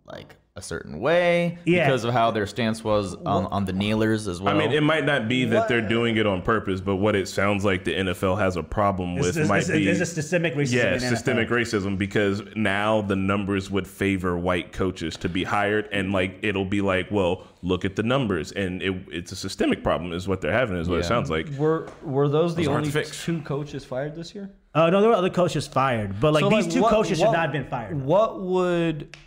like a certain way Yeah. because of how their stance was on, on the kneelers as well? I mean, it might not be that they're doing it on purpose, but what it sounds like the NFL has a problem with It's, it's, might it's, be it's a systemic racism. yeah, in the NFL. systemic racism because now the numbers would favor white coaches to be hired, and like it'll be like, well, look at the numbers, and it, it's a systemic problem, is what they're having, is what it sounds like. Were were those the Those aren't only two coaches fired this year? Uh, no, there were other coaches fired, but like So, these like, two what- coaches should not have been fired. What would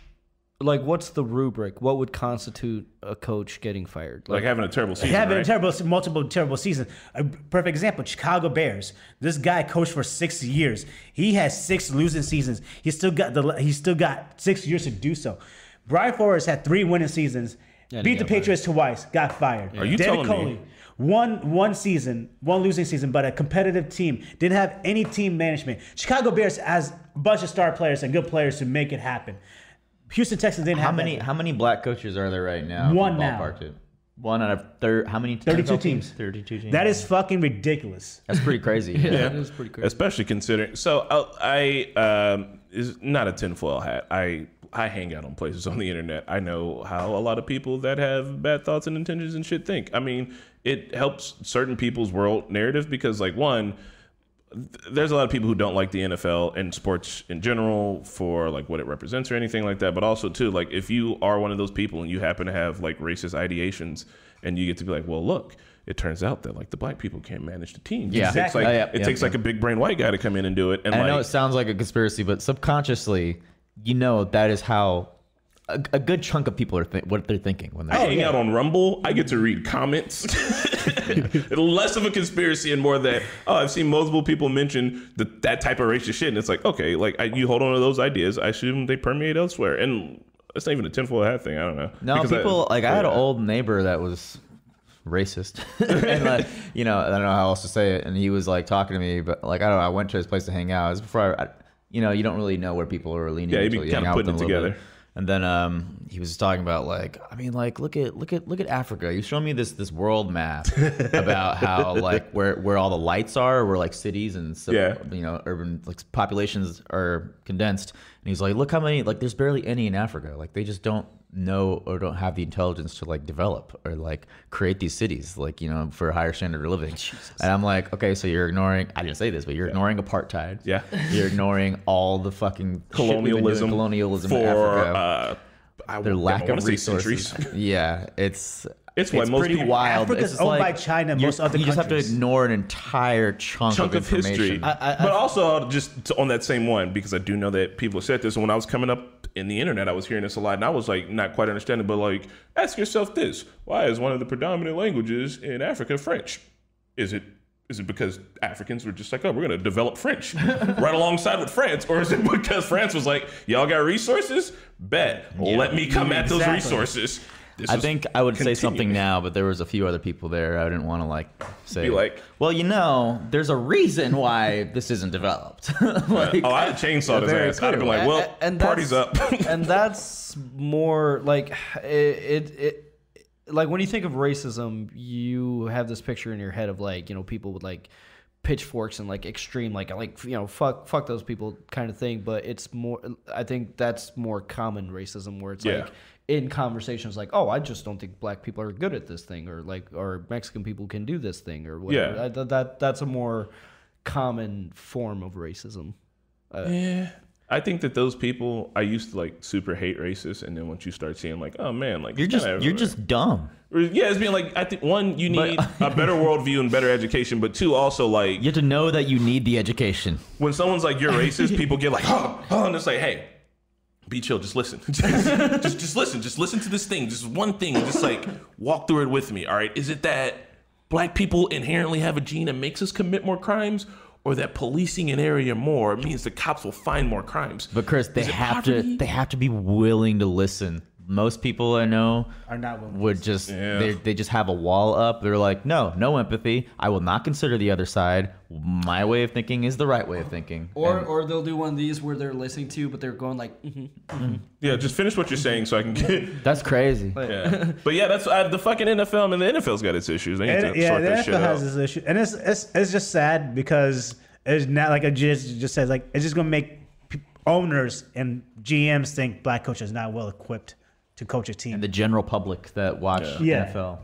like what's the rubric? What would constitute a coach getting fired? Like having a terrible season. having right? a terrible, multiple terrible seasons. A perfect example: Chicago Bears. This guy coached for six years. He has six losing seasons. He still got the. He still got six years to do so. Brian Flores had three winning seasons. And he beat the got fired. Patriots twice. Got fired. Are you David telling me- Culley, One one season, one losing season, but a competitive team. Didn't have any team management. Chicago Bears has a bunch of star players and good players to make it happen. Houston Texans didn't How have many that. how many black coaches are there right now? One now. ballparked? One out of thir- how many? 32 NFL teams. Thirty-two teams. That is fucking ridiculous. that's pretty crazy. yeah, Yeah. that is pretty crazy. especially considering. So I, I um, is not a tinfoil hat. I I hang out on places on the internet. I know how a lot of people that have bad thoughts and intentions and shit think. I mean, it helps certain people's world narrative because, like, one, th- there's a lot of people who don't like the NFL and sports in general for like what it represents or anything like that. But also too, like if you are one of those people and you happen to have like racist ideations and you get to be like, well, look, it turns out that like the black people can't manage the team. Yeah. it takes like Oh, yeah, it yeah, takes yeah. like a big brain white guy to come in and do it. And, And I know it sounds like a conspiracy, but subconsciously, you know that is how a, a good chunk of people are th- what they're thinking when they're. I oh, hang out on Rumble. I get to read comments. Less of a conspiracy and more that oh, I've seen multiple people mention the, that type of racist shit, and it's like okay, like I, you hold on to those ideas. I assume they permeate elsewhere, and it's not even a tinfoil hat thing. I don't know. No, Because I- people like I had an old neighbor that was racist, and like, you know I don't know how else to say it, and he was like talking to me, but like I don't know. I went to his place to hang out. It was before I, I you know, you don't really know where people are leaning. Yeah, you'd be until you hang kinda out putting them it a little together. bit. And then um, he was talking about like, I mean, like, look at look at look at Africa. You showed me this this world map about how like where where all the lights are, where like cities and so, Yeah. you know urban like populations are condensed. And he's like, look how many like there's barely any in Africa. Like they just don't know or don't have the intelligence to like develop or like create these cities like you know for a higher standard of living. And I'm like, okay, so you're ignoring. I didn't say this, but you're ignoring apartheid. Yeah. You're ignoring all the fucking shit we've been doing, colonialism, colonialism for in Africa uh, I, their lack wanna of resources. yeah, it's It's why most pretty people- wild. Africa's It's just owned by China, most other You just have to ignore an entire chunk, chunk of of history. information. but also, just to- on that same one, because I do know that people said this. And when I was coming up in the internet, I was hearing this a lot, and I was like, not quite understanding. But like, ask yourself this: Why is one of the predominant languages in Africa French? Is it is it because Africans were just like, oh, we're gonna develop French right alongside with France, or is it because France was like, y'all got resources? Bet, let me come at those resources. This I think I would say something now, but there was a few other people there. I didn't want to like say Be like- well, you know, there's a reason why this isn't developed. like, oh, I'd have chainsawed his ass. I'd have been like, well, A- and party's up. and that's more like it, it, it. Like when you think of racism, you have this picture in your head of like you know people with like pitchforks and like extreme like like you know fuck fuck those people kind of thing. But it's more. I think that's more common racism where it's Yeah. like in conversations like oh I just don't think black people are good at this thing or like or Mexican people can do this thing or whatever. Yeah. I- that, that that's a more common form of racism. Uh, yeah. I think that those people I used to like super hate racists, and then once you start seeing like, oh man, like you're just kinda you're everywhere. just dumb. yeah, it's being like I think one you need a better worldview and better education, but two also like You have to know that you need the education. when someone's like you're racist, people get like oh, oh and it's like hey. Be chill. Just listen. just, just, just listen. Just listen to this thing. Just one thing. Just like walk through it with me. All right. Is it that black people inherently have a gene that makes us commit more crimes, or that policing an area more means the cops will find more crimes? But Chris, they Is it have poverty? to they have to be willing to listen. Most people I know Are not willing to would just Yeah. they they just have a wall up. They're like, no, no empathy. I will not consider the other side. My way of thinking is the right way of thinking. Or, And- or they'll do one of these where they're listening to, you but they're going like, mm-hmm. Yeah, just finish what you're saying so I can get. that's crazy. Yeah. but yeah, that's uh, the fucking NFL. and the NFL's got its issues. They need And, to yeah, sort the that shit NFL has out. this issue, and it's it's it's just sad because it's not like it just just says like it's just gonna make owners and GMs think black coaches are not well equipped to coach a team. And the general public that watch Yeah. NFL.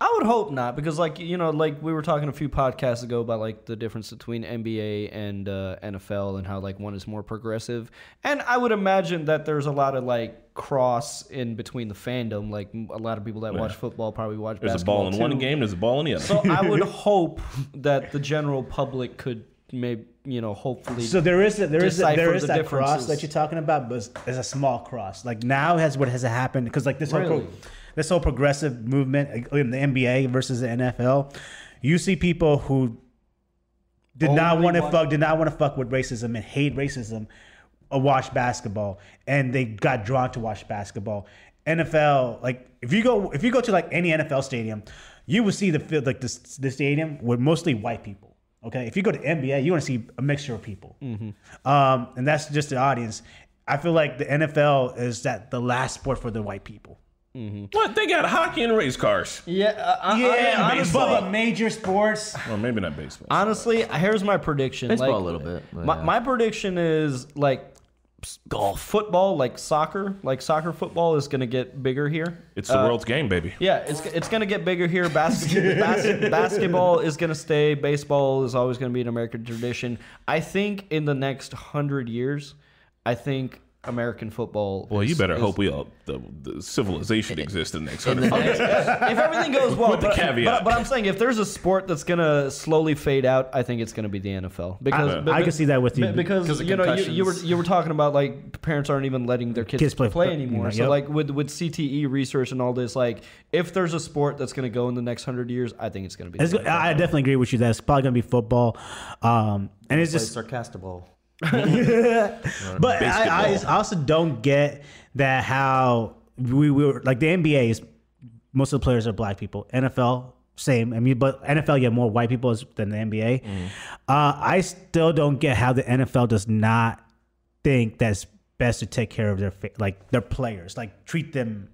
I would hope not, because like you know, like we were talking a few podcasts ago about like the difference between NBA and uh, NFL and how like one is more progressive, and I would imagine that there's a lot of like cross in between the fandom. Like a lot of people that watch football probably watch. Basketball. There's a ball in one game. There's a ball in the other. So I would hope that the general public could maybe you know hopefully. So there is a, there is a, there is the that cross that you're talking about, but it's, a small cross. Like now has what has happened because like this whole Really? pro, this whole progressive movement in the NBA versus the NFL, you see people who did not want to fuck did not want to fuck with racism and hate racism, uh, watch basketball, and they got drawn to watch basketball. NFL, like if you go if you go to like any NFL stadium, you will see the field like this the stadium with mostly white people. Okay, if you go to NBA, you want to see a mixture of people, um, and that's just the audience. I feel like the NFL is that the last sport for the white people. What? They got hockey and race cars. yeah, uh, I- I- Yeah, honestly, but major sports. Well, maybe not baseball. honestly, here's my prediction. Baseball like, a little bit, My, yeah. my prediction is like golf, football, like soccer, like soccer football is gonna get bigger here. It's the uh, world's game, baby. Yeah, it's it's gonna get bigger here. Basket, bas- basketball is gonna stay. Baseball is always gonna be an American tradition. I think in the next hundred years, I think American football. Well, you better is- hope we all the, the civilization exists in the next hundred years. if everything goes well, With the but, caveat. But, but I'm saying if there's a sport that's gonna slowly fade out, I think it's gonna be the NFL because I- be- I can see that with you. because Because you know you, you were you were talking about like parents aren't even letting their kids, Kids play- play, anymore. Yep. So like with with CTE research and all this, like if there's a sport that's gonna go in the next hundred years, I think it's gonna be. It's, NFL. I definitely agree with you. That it's probably gonna be football, um, and it's just sarcastic-ball. But I, I also don't get that how we were like the NBA is most of the players are black people. NFL same. I mean, but NFL you have more white people than the NBA. Mm-hmm. Uh, I still don't get how the NFL does not think that's best to take care of their like their players, like treat them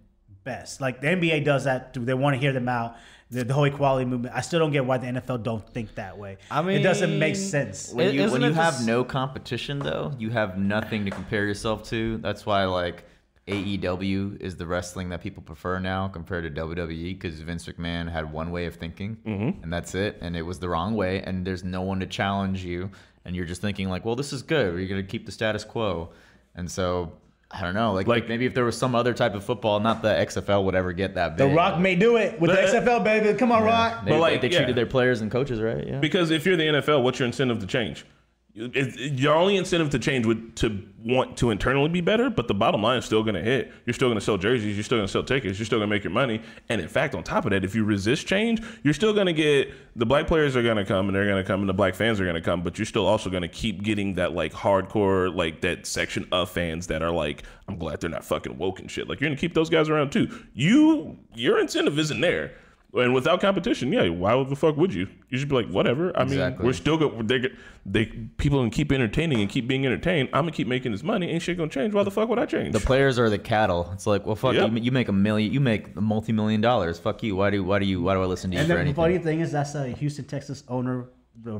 best. Like the NBA does that. They want to hear them out. The, the whole equality movement. I still don't get why the NFL don't think that way. I mean, it doesn't make sense. When you when you it have this- no competition though, you have nothing to compare yourself to. That's why like AEW is the wrestling that people prefer now compared to WWE because Vince McMahon had one way of thinking mm-hmm. and that's it, and it was the wrong way, and there's no one to challenge you, and you're just thinking like, well, this is good. You're gonna keep the status quo, and so. I don't know, like, Like- maybe if there was some other type of football, not the XFL would ever get that big. The. Rock may do it with the uh, XFL, baby. Come on, Rock. Maybe But, like, they yeah. treated their players and coaches right. Yeah. Because if you're the NFL, what's your incentive to change? It- it- Your only incentive to change would to want to internally be better, but the bottom line is still going to hit. You're still going to sell jerseys. You're still going to sell tickets. You're still going to make your money. And in fact, on top of that, if you resist change, you're still going to get the black players are going to come and they're going to come and the black fans are going to come, but you're still also going to keep getting that like hardcore like that section of fans that are like, I'm glad they're not fucking woke and shit. Like you're going to keep those guys around too. You your incentive isn't there. And without competition, yeah, why the fuck would you? You should be like, whatever. I mean, Exactly. we're still go. They, they people can keep entertaining and keep being entertained. I'm gonna keep making this money. Ain't shit gonna change. Why the fuck would I change? The players are the cattle. It's like, well, fuck Yep. you. You make a million. You make a multi-million dollars. Fuck you. Why do why do you why do I listen to you And for the anything? funny thing is, that's a Houston, Texas owner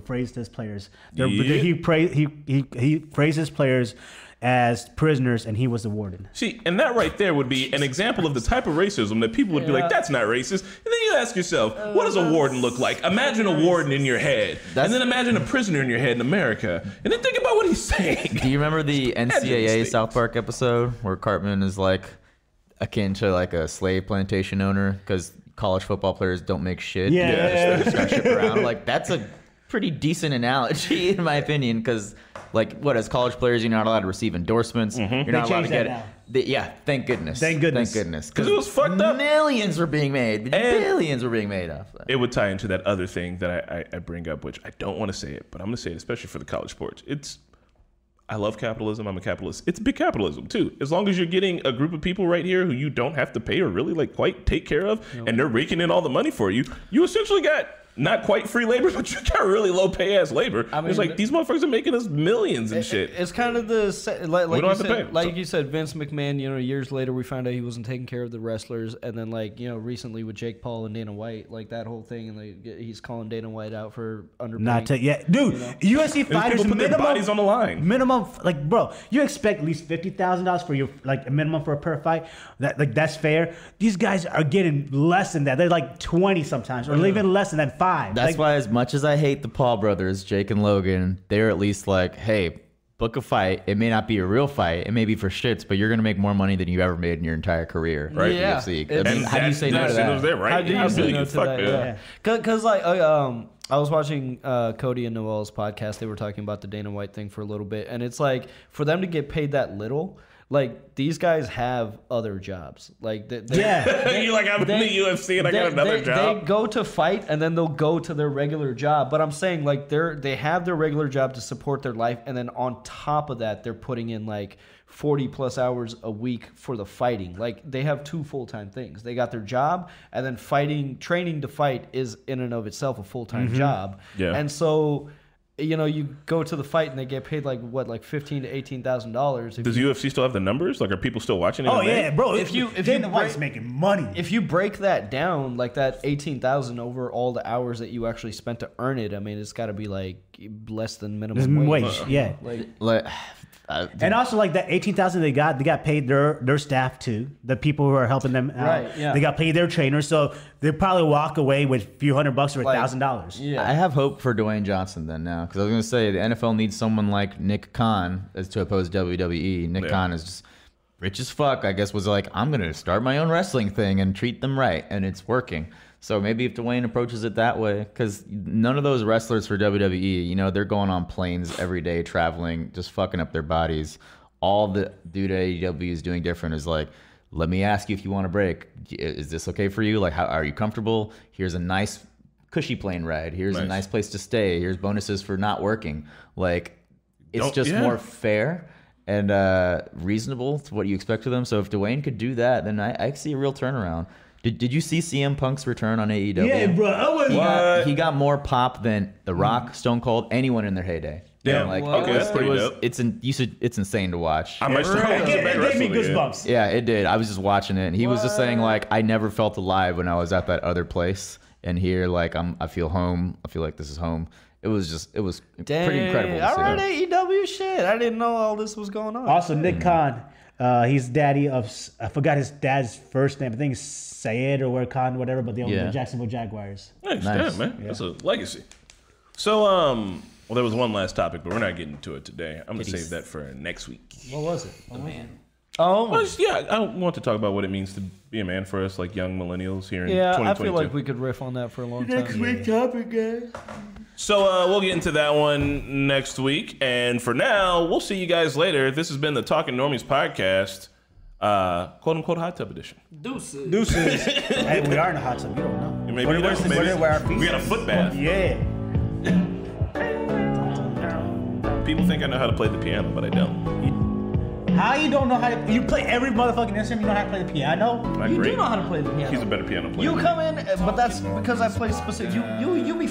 phrased his players. Yeah. He, pra- he he he phrased his players as prisoners, and he was the warden. See, and that right there would be an example of the type of racism that people would be like, "That's not racist." And then you ask yourself, uh, "What does a warden look like?" Imagine a warden in your head, and then imagine a prisoner in your head in America, and then think about what he's saying. Do you remember the NCAA. South Park episode where Cartman is like akin to like a slave plantation owner because college football players don't make shit? Yeah. They're just gonna around. Like that's a pretty decent analogy in my opinion because like what as college players you're not allowed to receive endorsements. Mm-hmm. You're not allowed to get that now. The- yeah, thank goodness. Thank goodness. Thank goodness. 'Cause it was fucked up. Millions were being made. Billions were being made off that. it would tie into that other thing that I, I, I bring up, which I don't want to say it, but I'm going to say it, especially for the college sports. It's I love capitalism. I'm a capitalist. It's big capitalism too. As long as you're getting a group of people right here who you don't have to pay or really like quite take care of, and they're raking in all the money for you, you essentially got not quite free labor, but you got really low pay ass labor. I mean, it's like these motherfuckers are making us millions and shit. It's kind of the se- like, like don't you have to said, pay. like So- you said, Vince McMahon. You know, years later we found out he wasn't taking care of the wrestlers, and then like you know recently with Jake Paul and Dana White, like that whole thing, and like he's calling Dana White out for underpaying. Not to yeah, dude. UFC And fighters people put their bodies on the line. minimum like bro. You expect at least fifty thousand dollars for your like a minimum for a per fight. That like that's fair. These guys are getting less than that. They're like twenty sometimes, or even less than that five. That's Like, why, as much as I hate the Paul brothers, Jake and Logan, they're at least like, hey, book a fight. It may not be a real fight. It may be for shits, but you're gonna make more money than you ever made in your entire career. Right. Yeah. UFC. I mean, how do you say no that to incentive's that? there, right? How do you say no to Fuck that? yeah. Yeah, because like uh, um, I was watching uh, Cody and Noel's podcast. They were talking about the Dana White thing for a little bit, and it's like for them to get paid that little, like these guys have other jobs. Like they, they, Yeah. You're like, I'm in the UFC and I got another they, job. They go to fight and then they'll go to their regular job. But I'm saying like they're they have their regular job to support their life, and then on top of that, they're putting in like 40 plus hours a week for the fighting. Like they have two full time things. They got their job, and then fighting, training to fight is in and of itself a full time mm-hmm. job. Yeah. And so. You know, you go to the fight and they get paid like what, like fifteen to eighteen thousand dollars. Does UFC still have the numbers? Like, are people still watching it? Oh yeah, May? bro. If you- if Dana you White's making money. if you break that down, like that eighteen thousand over all the hours that you actually spent to earn it, I mean, it's got to be like less than minimum wage. wage, yeah. Like, Like, uh, And also, like that eighteen thousand they got, they got paid their their staff too. The people who are helping them out, Right, yeah. they got paid their trainers, so they probably walk away with a few hundred bucks or a thousand dollars. yeah, I have hope for Dwayne Johnson then now because I was going to say the NFL needs someone like Nick Khan as to oppose WWE. Nick Yeah. Khan is just rich as fuck. I guess was like I'm going to start my own wrestling thing and treat them right, and it's working. So maybe if Dwayne approaches it that way, because none of those wrestlers for WWE, you know, they're going on planes every day, traveling, just fucking up their bodies. All the dude at AEW is doing different is like, let me ask you if you want a break. Is this okay for you? Like, how are you comfortable? Here's a nice cushy plane ride. Here's a Nice. nice place to stay. Here's bonuses for not working. Like, it's Don't- just yeah. more fair and uh, reasonable to what you expect of them. So if Dwayne could do that, then I, I see a real turnaround. Did, did you see CM Punk's return on AEW? Yeah, bro. I was He got, he got more pop than The Rock, Stone Cold, anyone in their heyday. Damn. Like, What? it was- that's pretty it was, dope. It's in, you should, it's insane to watch. I might start it, watching gave, it gave me goosebumps. Yeah, it did. I was just watching it, and he was just saying like, I never felt alive when I was at that other place, and here, like, I'm, I feel home. I feel like this is home. It was just, it was Dang, pretty incredible. To I see. read AEW shit. I didn't know all this was going on. Also, Nick hmm. Khan, uh, he's daddy of s- I forgot his dad's first name. I think it's Sayed or where Khan, whatever. But they own Yeah. the Jacksonville Jaguars. Nice, Nice. damn, man. That's a legacy. So, um, well, there was one last topic, but we're not getting to it today. I'm gonna save that for next week. What was it? Oh, Well, just- yeah, I want to talk about what it means to be a man for us, like young millennials here in yeah. I feel like we could riff on that for a long time. Next week topic, guys. So uh, we'll get into that one next week. And for now, we'll see you guys later. This has been the Talking Normies podcast, uh, quote unquote hot tub edition. Deuces. Deuces. hey, we are in a hot tub. You don't know. Maybe Where- you where's don't. Maybe where- where our feet? we got a foot bath. Yeah. People think I know how to play the piano, but I don't. How you don't know how to? You play every motherfucking instrument. You know how to play the piano. Not You great. do know how to play the piano. He's a better piano player. You come in, but that's because I play specific. You you you be